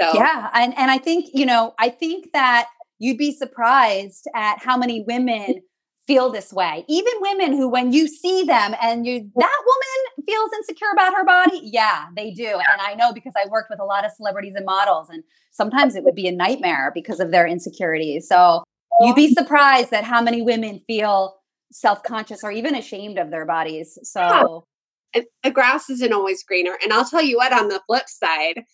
So yeah and and i think you know i think that you'd be surprised at how many women feel this way. Even women who when you see them and you that woman feels insecure about her body? Yeah they do. And i know because i worked with a lot of celebrities and models and sometimes it would be a nightmare because of their insecurities so you'd be um surprised at how many women feel self-conscious or even ashamed of their bodies. So yeah. the grass isn't always greener. And I'll tell you what, on the flip side,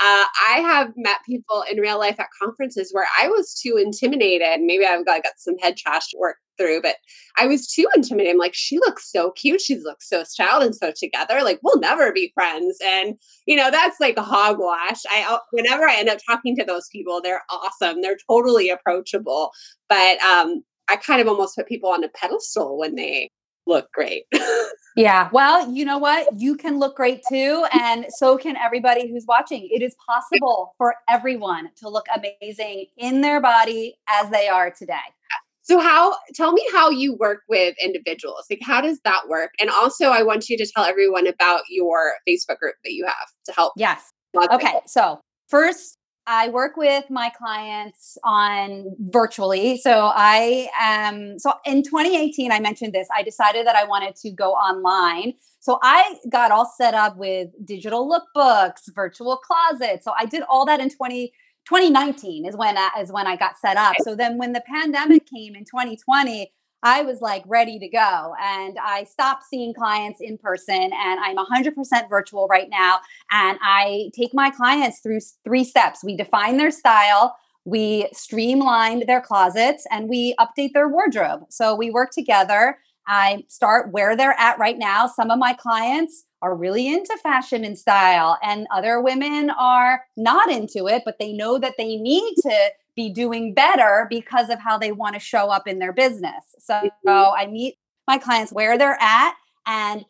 uh, I have met people in real life at conferences where I was too intimidated. Maybe I've got, got some head trash to work through, but I was too intimidated. I'm like, she looks so cute. She looks so styled and so together. Like, we'll never be friends. And, you know, that's like hogwash. I, whenever I end up talking to those people, they're awesome. They're totally approachable. But um, I kind of almost put people on a pedestal when they look great. yeah. Well, you know what? You can look great too. And so can everybody who's watching. It is possible for everyone to look amazing in their body as they are today. So how tell me how you work with individuals. Like how does that work? And also I want you to tell everyone about your Facebook group that you have to help. Yes. Okay. So first I work with my clients on virtually. So I am so in 2018 I mentioned this. I decided that I wanted to go online. So I got all set up with digital lookbooks, virtual closets. So I did all that in 20 2019 is when I, is when I got set up. So then when the pandemic came in 2020, I was like ready to go. And I stopped seeing clients in person and I'm 100% virtual right now. And I take my clients through three steps we define their style, we streamline their closets, and we update their wardrobe. So we work together. I start where they're at right now. Some of my clients are really into fashion and style, and other women are not into it, but they know that they need to be doing better because of how they want to show up in their business. So, mm-hmm. so I meet my clients where they're at. And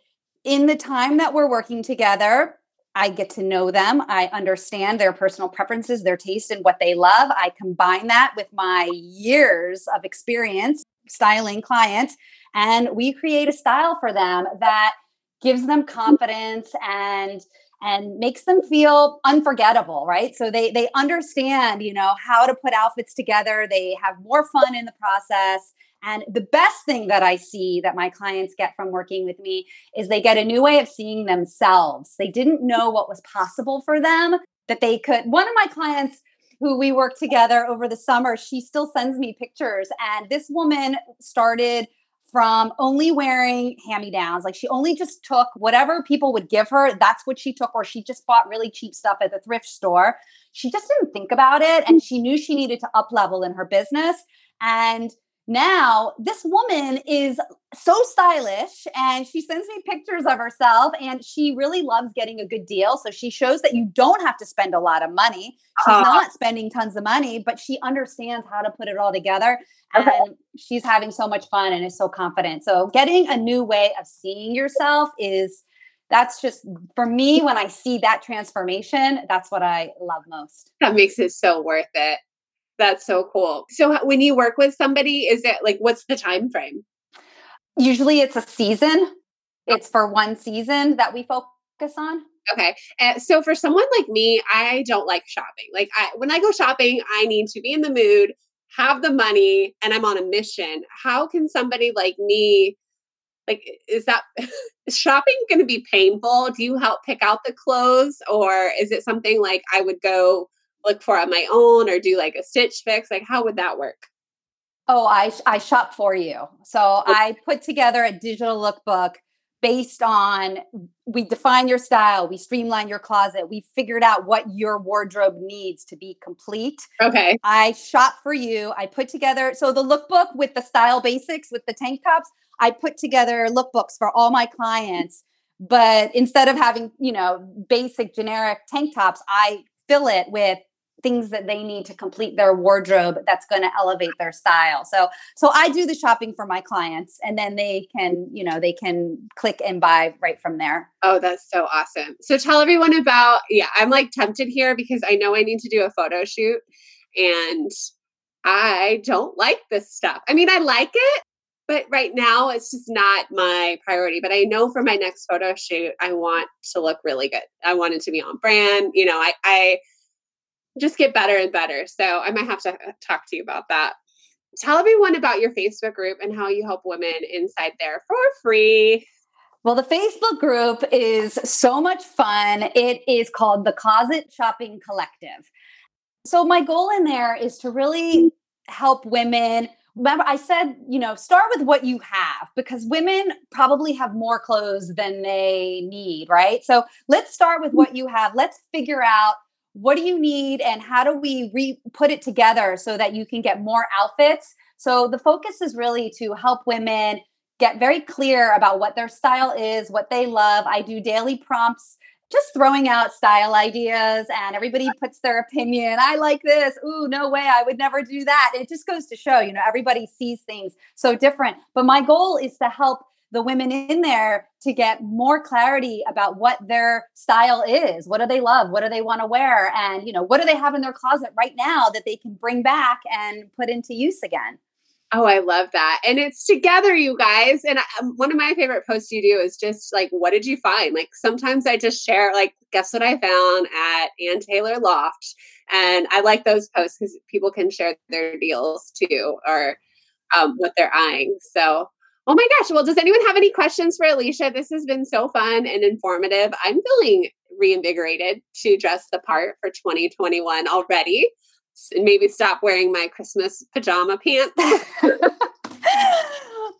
in the time that we're working together, I get to know them. I understand their personal preferences, their taste, and what they love. I combine that with my years of experience styling clients, and we create a style for them that gives them confidence and and makes them feel unforgettable, right? So they they understand, you know, how to put outfits together. They have more fun in the process. And the best thing that I see that my clients get from working with me is they get a new way of seeing themselves. They didn't know what was possible for them, that they could. One of my clients who we worked together over the summer, she still sends me pictures. And this woman started from only wearing hand me downs. Like she only just took whatever people would give her, that's what she took, or she just bought really cheap stuff at the thrift store. She just didn't think about it. And she knew she needed to up level in her business. And now this woman is so stylish and she sends me pictures of herself and she really loves getting a good deal. So she shows that you don't have to spend a lot of money. She's uh, not spending tons of money but she understands how to put it all together and okay. she's having so much fun and is so confident. So getting a new way of seeing yourself is that's just for me when i see that transformation that's what i love most. That makes it so worth it that's so cool. So when you work with somebody, is it like what's the time frame? Usually it's a season. It's for one season that we focus on. Okay. Uh, so for someone like me, I don't like shopping. Like I when I go shopping, I need to be in the mood, have the money, and I'm on a mission. How can somebody like me like is that is shopping going to be painful? Do you help pick out the clothes or is it something like I would go look for on my own or do like a stitch fix? Like, how would that work? Oh, I, I shop for you. So oh. I put together a digital lookbook based on we define your style, we streamline your closet, we figured out what your wardrobe needs to be complete. Okay. I shop for you. I put together so the lookbook with the style basics with the tank tops, I put together lookbooks for all my clients. But instead of having, you know, basic generic tank tops, I fill it with things that they need to complete their wardrobe that's going to elevate their style. So so I do the shopping for my clients and then they can, you know, they can click and buy right from there. Oh, that's so awesome. So tell everyone about yeah, I'm like tempted here because I know I need to do a photo shoot and I don't like this stuff. I mean, I like it, but right now it's just not my priority. But I know for my next photo shoot, I want to look really good. I want it to be on brand. You know, I I just get better and better. So I might have to uh, talk to you about that. Tell everyone about your Facebook group and how you help women inside there for free. Well, the Facebook group is so much fun. It is called the Closet Shopping Collective. So, my goal in there is to really help women. Remember, I said, you know, start with what you have because women probably have more clothes than they need, right? So, let's start with what you have. Let's figure out what do you need and how do we re- put it together so that you can get more outfits? So the focus is really to help women get very clear about what their style is what they love. I do daily prompts just throwing out style ideas and everybody puts their opinion i like this. Ooh no way i would never do that. It just goes to show you know everybody sees things so different. But my goal is to help the women in there to get more clarity about what their style is. What do they love? What do they want to wear? And, you know, what do they have in their closet right now that they can bring back and put into use again? Oh, I love that. And it's together, you guys. And I, um, one of my favorite posts you do is just like, what did you find? Like, sometimes I just share, like, guess what I found at Ann Taylor Loft. And I like those posts because people can share their deals too or um, what they're eyeing. So Oh my gosh. Well, does anyone have any questions for Alicia? This has been so fun and informative. I'm feeling reinvigorated to dress the part for 2021 already. And maybe stop wearing my Christmas pajama pants.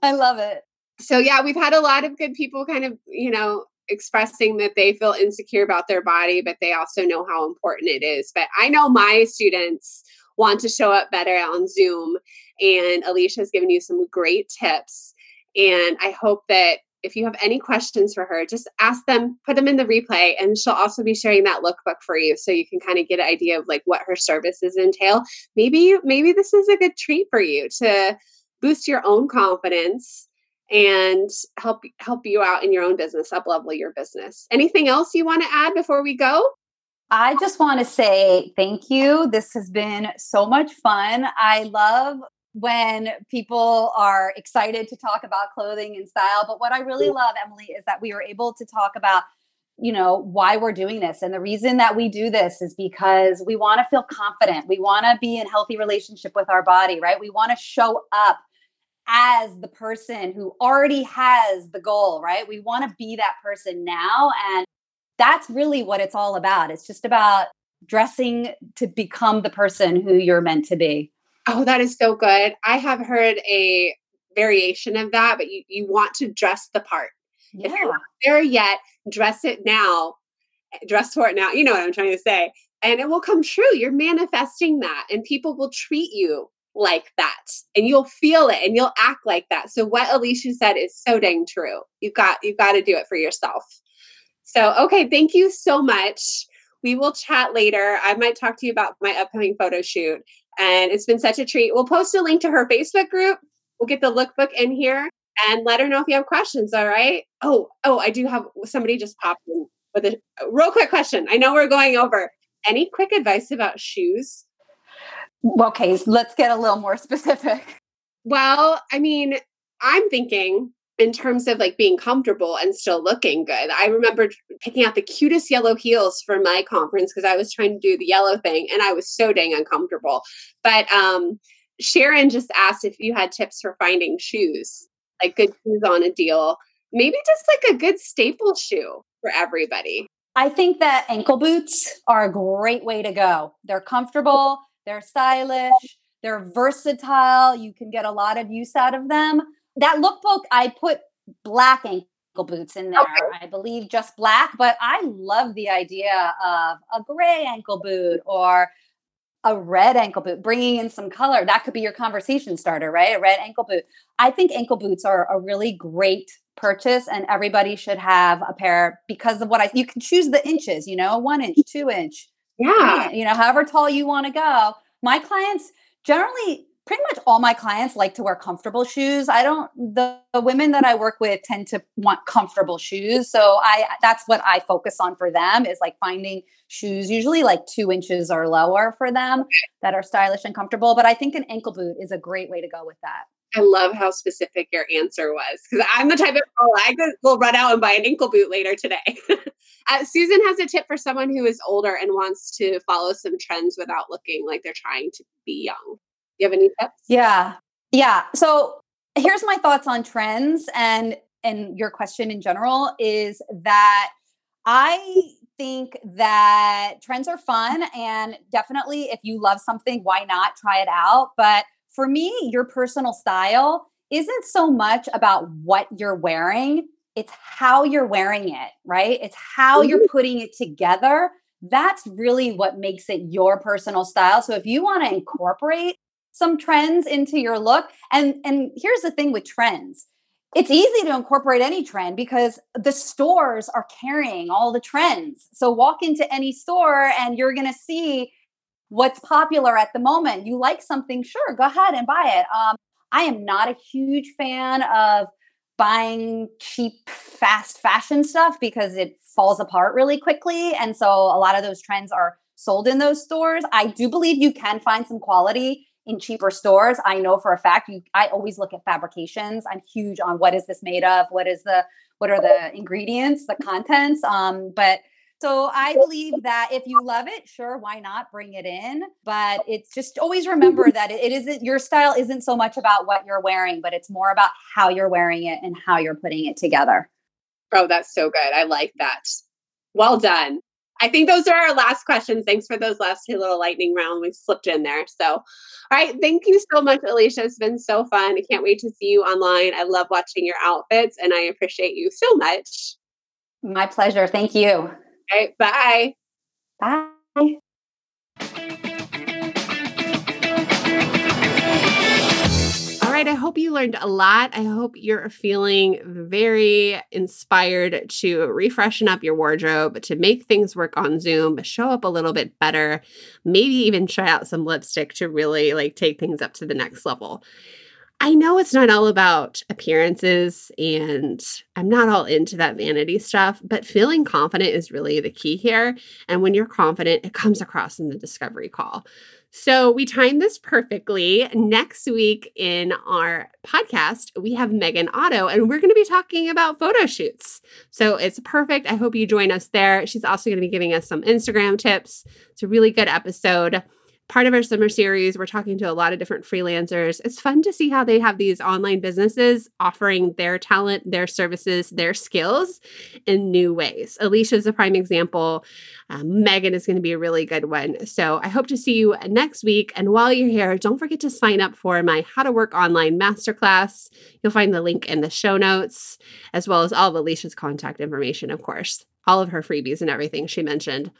I love it. So, yeah, we've had a lot of good people kind of, you know, expressing that they feel insecure about their body, but they also know how important it is. But I know my students want to show up better on Zoom, and Alicia has given you some great tips. And I hope that if you have any questions for her, just ask them, put them in the replay, and she'll also be sharing that lookbook for you so you can kind of get an idea of like what her services entail. Maybe maybe this is a good treat for you to boost your own confidence and help help you out in your own business, up level your business. Anything else you want to add before we go? I just want to say thank you. This has been so much fun. I love when people are excited to talk about clothing and style. But what I really love, Emily, is that we were able to talk about you know, why we're doing this. And the reason that we do this is because we want to feel confident. We want to be in healthy relationship with our body, right? We want to show up as the person who already has the goal, right? We want to be that person now. And that's really what it's all about. It's just about dressing to become the person who you're meant to be. Oh, that is so good. I have heard a variation of that, but you, you want to dress the part. Yeah. If you're not there yet, dress it now. Dress for it now. You know what I'm trying to say. And it will come true. You're manifesting that, and people will treat you like that and you'll feel it and you'll act like that. So what Alicia said is so dang true. You've got you've got to do it for yourself. So okay, thank you so much. We will chat later. I might talk to you about my upcoming photo shoot. And it's been such a treat. We'll post a link to her Facebook group. We'll get the lookbook in here and let her know if you have questions. All right. Oh, oh, I do have somebody just popped in with a real quick question. I know we're going over. Any quick advice about shoes? Okay, let's get a little more specific. Well, I mean, I'm thinking in terms of like being comfortable and still looking good. I remember picking out the cutest yellow heels for my conference because I was trying to do the yellow thing and I was so dang uncomfortable. But um Sharon just asked if you had tips for finding shoes, like good shoes on a deal. Maybe just like a good staple shoe for everybody. I think that ankle boots are a great way to go. They're comfortable, they're stylish, they're versatile. You can get a lot of use out of them. That lookbook, I put black ankle boots in there. Okay. I believe just black, but I love the idea of a gray ankle boot or a red ankle boot, bringing in some color. That could be your conversation starter, right? A red ankle boot. I think ankle boots are a really great purchase and everybody should have a pair because of what I you can choose the inches, you know, one inch, two inch, yeah. You know, however tall you want to go. My clients generally pretty much all my clients like to wear comfortable shoes. I don't the, the, women that I work with tend to want comfortable shoes. So I that's what I focus on for them is like finding shoes, usually like two inches or lower for them that are stylish and comfortable. But I think an ankle boot is a great way to go with that. I love how specific your answer was because I'm the type of girl I will run out and buy an ankle boot later today. uh, Susan has a tip for someone who is older and wants to follow some trends without looking like they're trying to be young. You have any tips? Yeah, yeah. So here's my thoughts on trends and and your question in general is that I think that trends are fun and definitely if you love something, why not try it out? But for me, your personal style isn't so much about what you're wearing, it's how you're wearing it, right? It's how you're mm-hmm. putting it together. That's really what makes it your personal style. So if you want to incorporate some trends into your look, and and here's the thing with trends. It's easy to incorporate any trend because the stores are carrying all the trends. So walk into any store and you're going to see what's popular at the moment. You like something, sure, go ahead and buy it. Um, I am not a huge fan of buying cheap, fast fashion stuff because it falls apart really quickly. And so a lot of those trends are sold in those stores. I do believe you can find some quality in cheaper stores. I know for a fact you I always look at fabrications. I'm huge on what is this made of? What is the what are the ingredients, the contents? Um, but so I believe that if you love it, sure, why not bring it in? But it's just always remember that it, it isn't your style isn't so much about what you're wearing, but it's more about how you're wearing it and how you're putting it together. Oh, that's so good. I like that. Well done. I think those are our last questions. Thanks for those last two little lightning round we slipped in there. So, all right. Thank you so much, Alicia. It's been so fun. I can't wait to see you online. I love watching your outfits and I appreciate you so much. My pleasure. Thank you. Okay, bye. Bye. Right, I hope you learned a lot. I hope you're feeling very inspired to refreshen up your wardrobe, to make things work on Zoom, show up a little bit better, maybe even try out some lipstick to really like take things up to the next level. I know it's not all about appearances and I'm not all into that vanity stuff, but feeling confident is really the key here. And when you're confident, it comes across in the discovery call. So we timed this perfectly. Next week in our podcast, we have Megan Otto, and we're going to be talking about photo shoots. So it's perfect. I hope you join us there. She's also going to be giving us some Instagram tips. It's a really good episode part of our summer series, we're talking to a lot of different freelancers. It's fun to see how they have these online businesses offering their talent, their services, their skills in new ways. Alicia is a prime example. Um, Megan is going to be a really good one. So I hope to see you next week. And while you're here, don't forget to sign up for my How to Work Online Masterclass. You'll find the link in the show notes, as well as all of Alicia's contact information, of course, all of her freebies and everything she mentioned.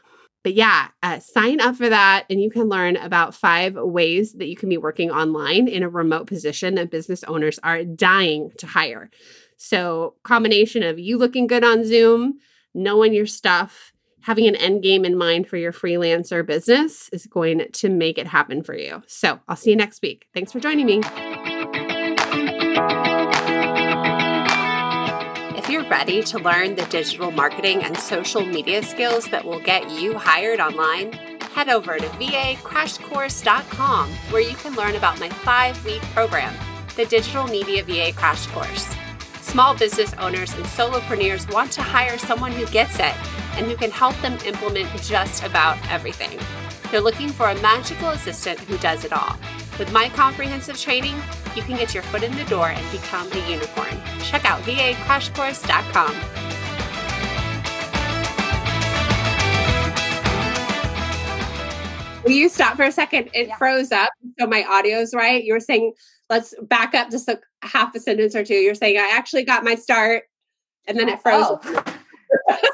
But yeah, uh, sign up for that and you can learn about five ways that you can be working online in a remote position that business owners are dying to hire. So, combination of you looking good on Zoom, knowing your stuff, having an end game in mind for your freelancer business is going to make it happen for you. So, I'll see you next week. Thanks for joining me. Ready to learn the digital marketing and social media skills that will get you hired online, head over to vacrashcourse.com where you can learn about my five week program, the Digital Media VA Crash Course. Small business owners and solopreneurs want to hire someone who gets it and who can help them implement just about everything. They're looking for a magical assistant who does it all. With my comprehensive training, you can get your foot in the door and become a unicorn. Check out vacrashcourse.com. Will you stop for a second? It yeah. froze up, so my audio's right. You were saying, let's back up just a half a sentence or two. You're saying, I actually got my start, and then it froze. Oh.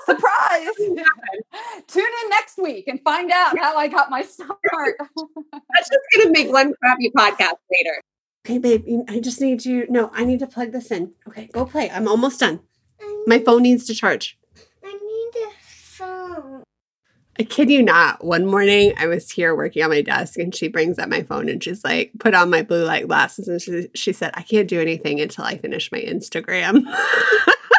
Surprise! Tune in next week and find out how I got my start. That's just going to make one crappy podcast later. Okay, babe, I just need you. No, I need to plug this in. Okay, go play. I'm almost done. My phone needs to charge. I need a phone. I kid you not. One morning I was here working on my desk and she brings up my phone and she's like, put on my blue light glasses and she, she said, I can't do anything until I finish my Instagram.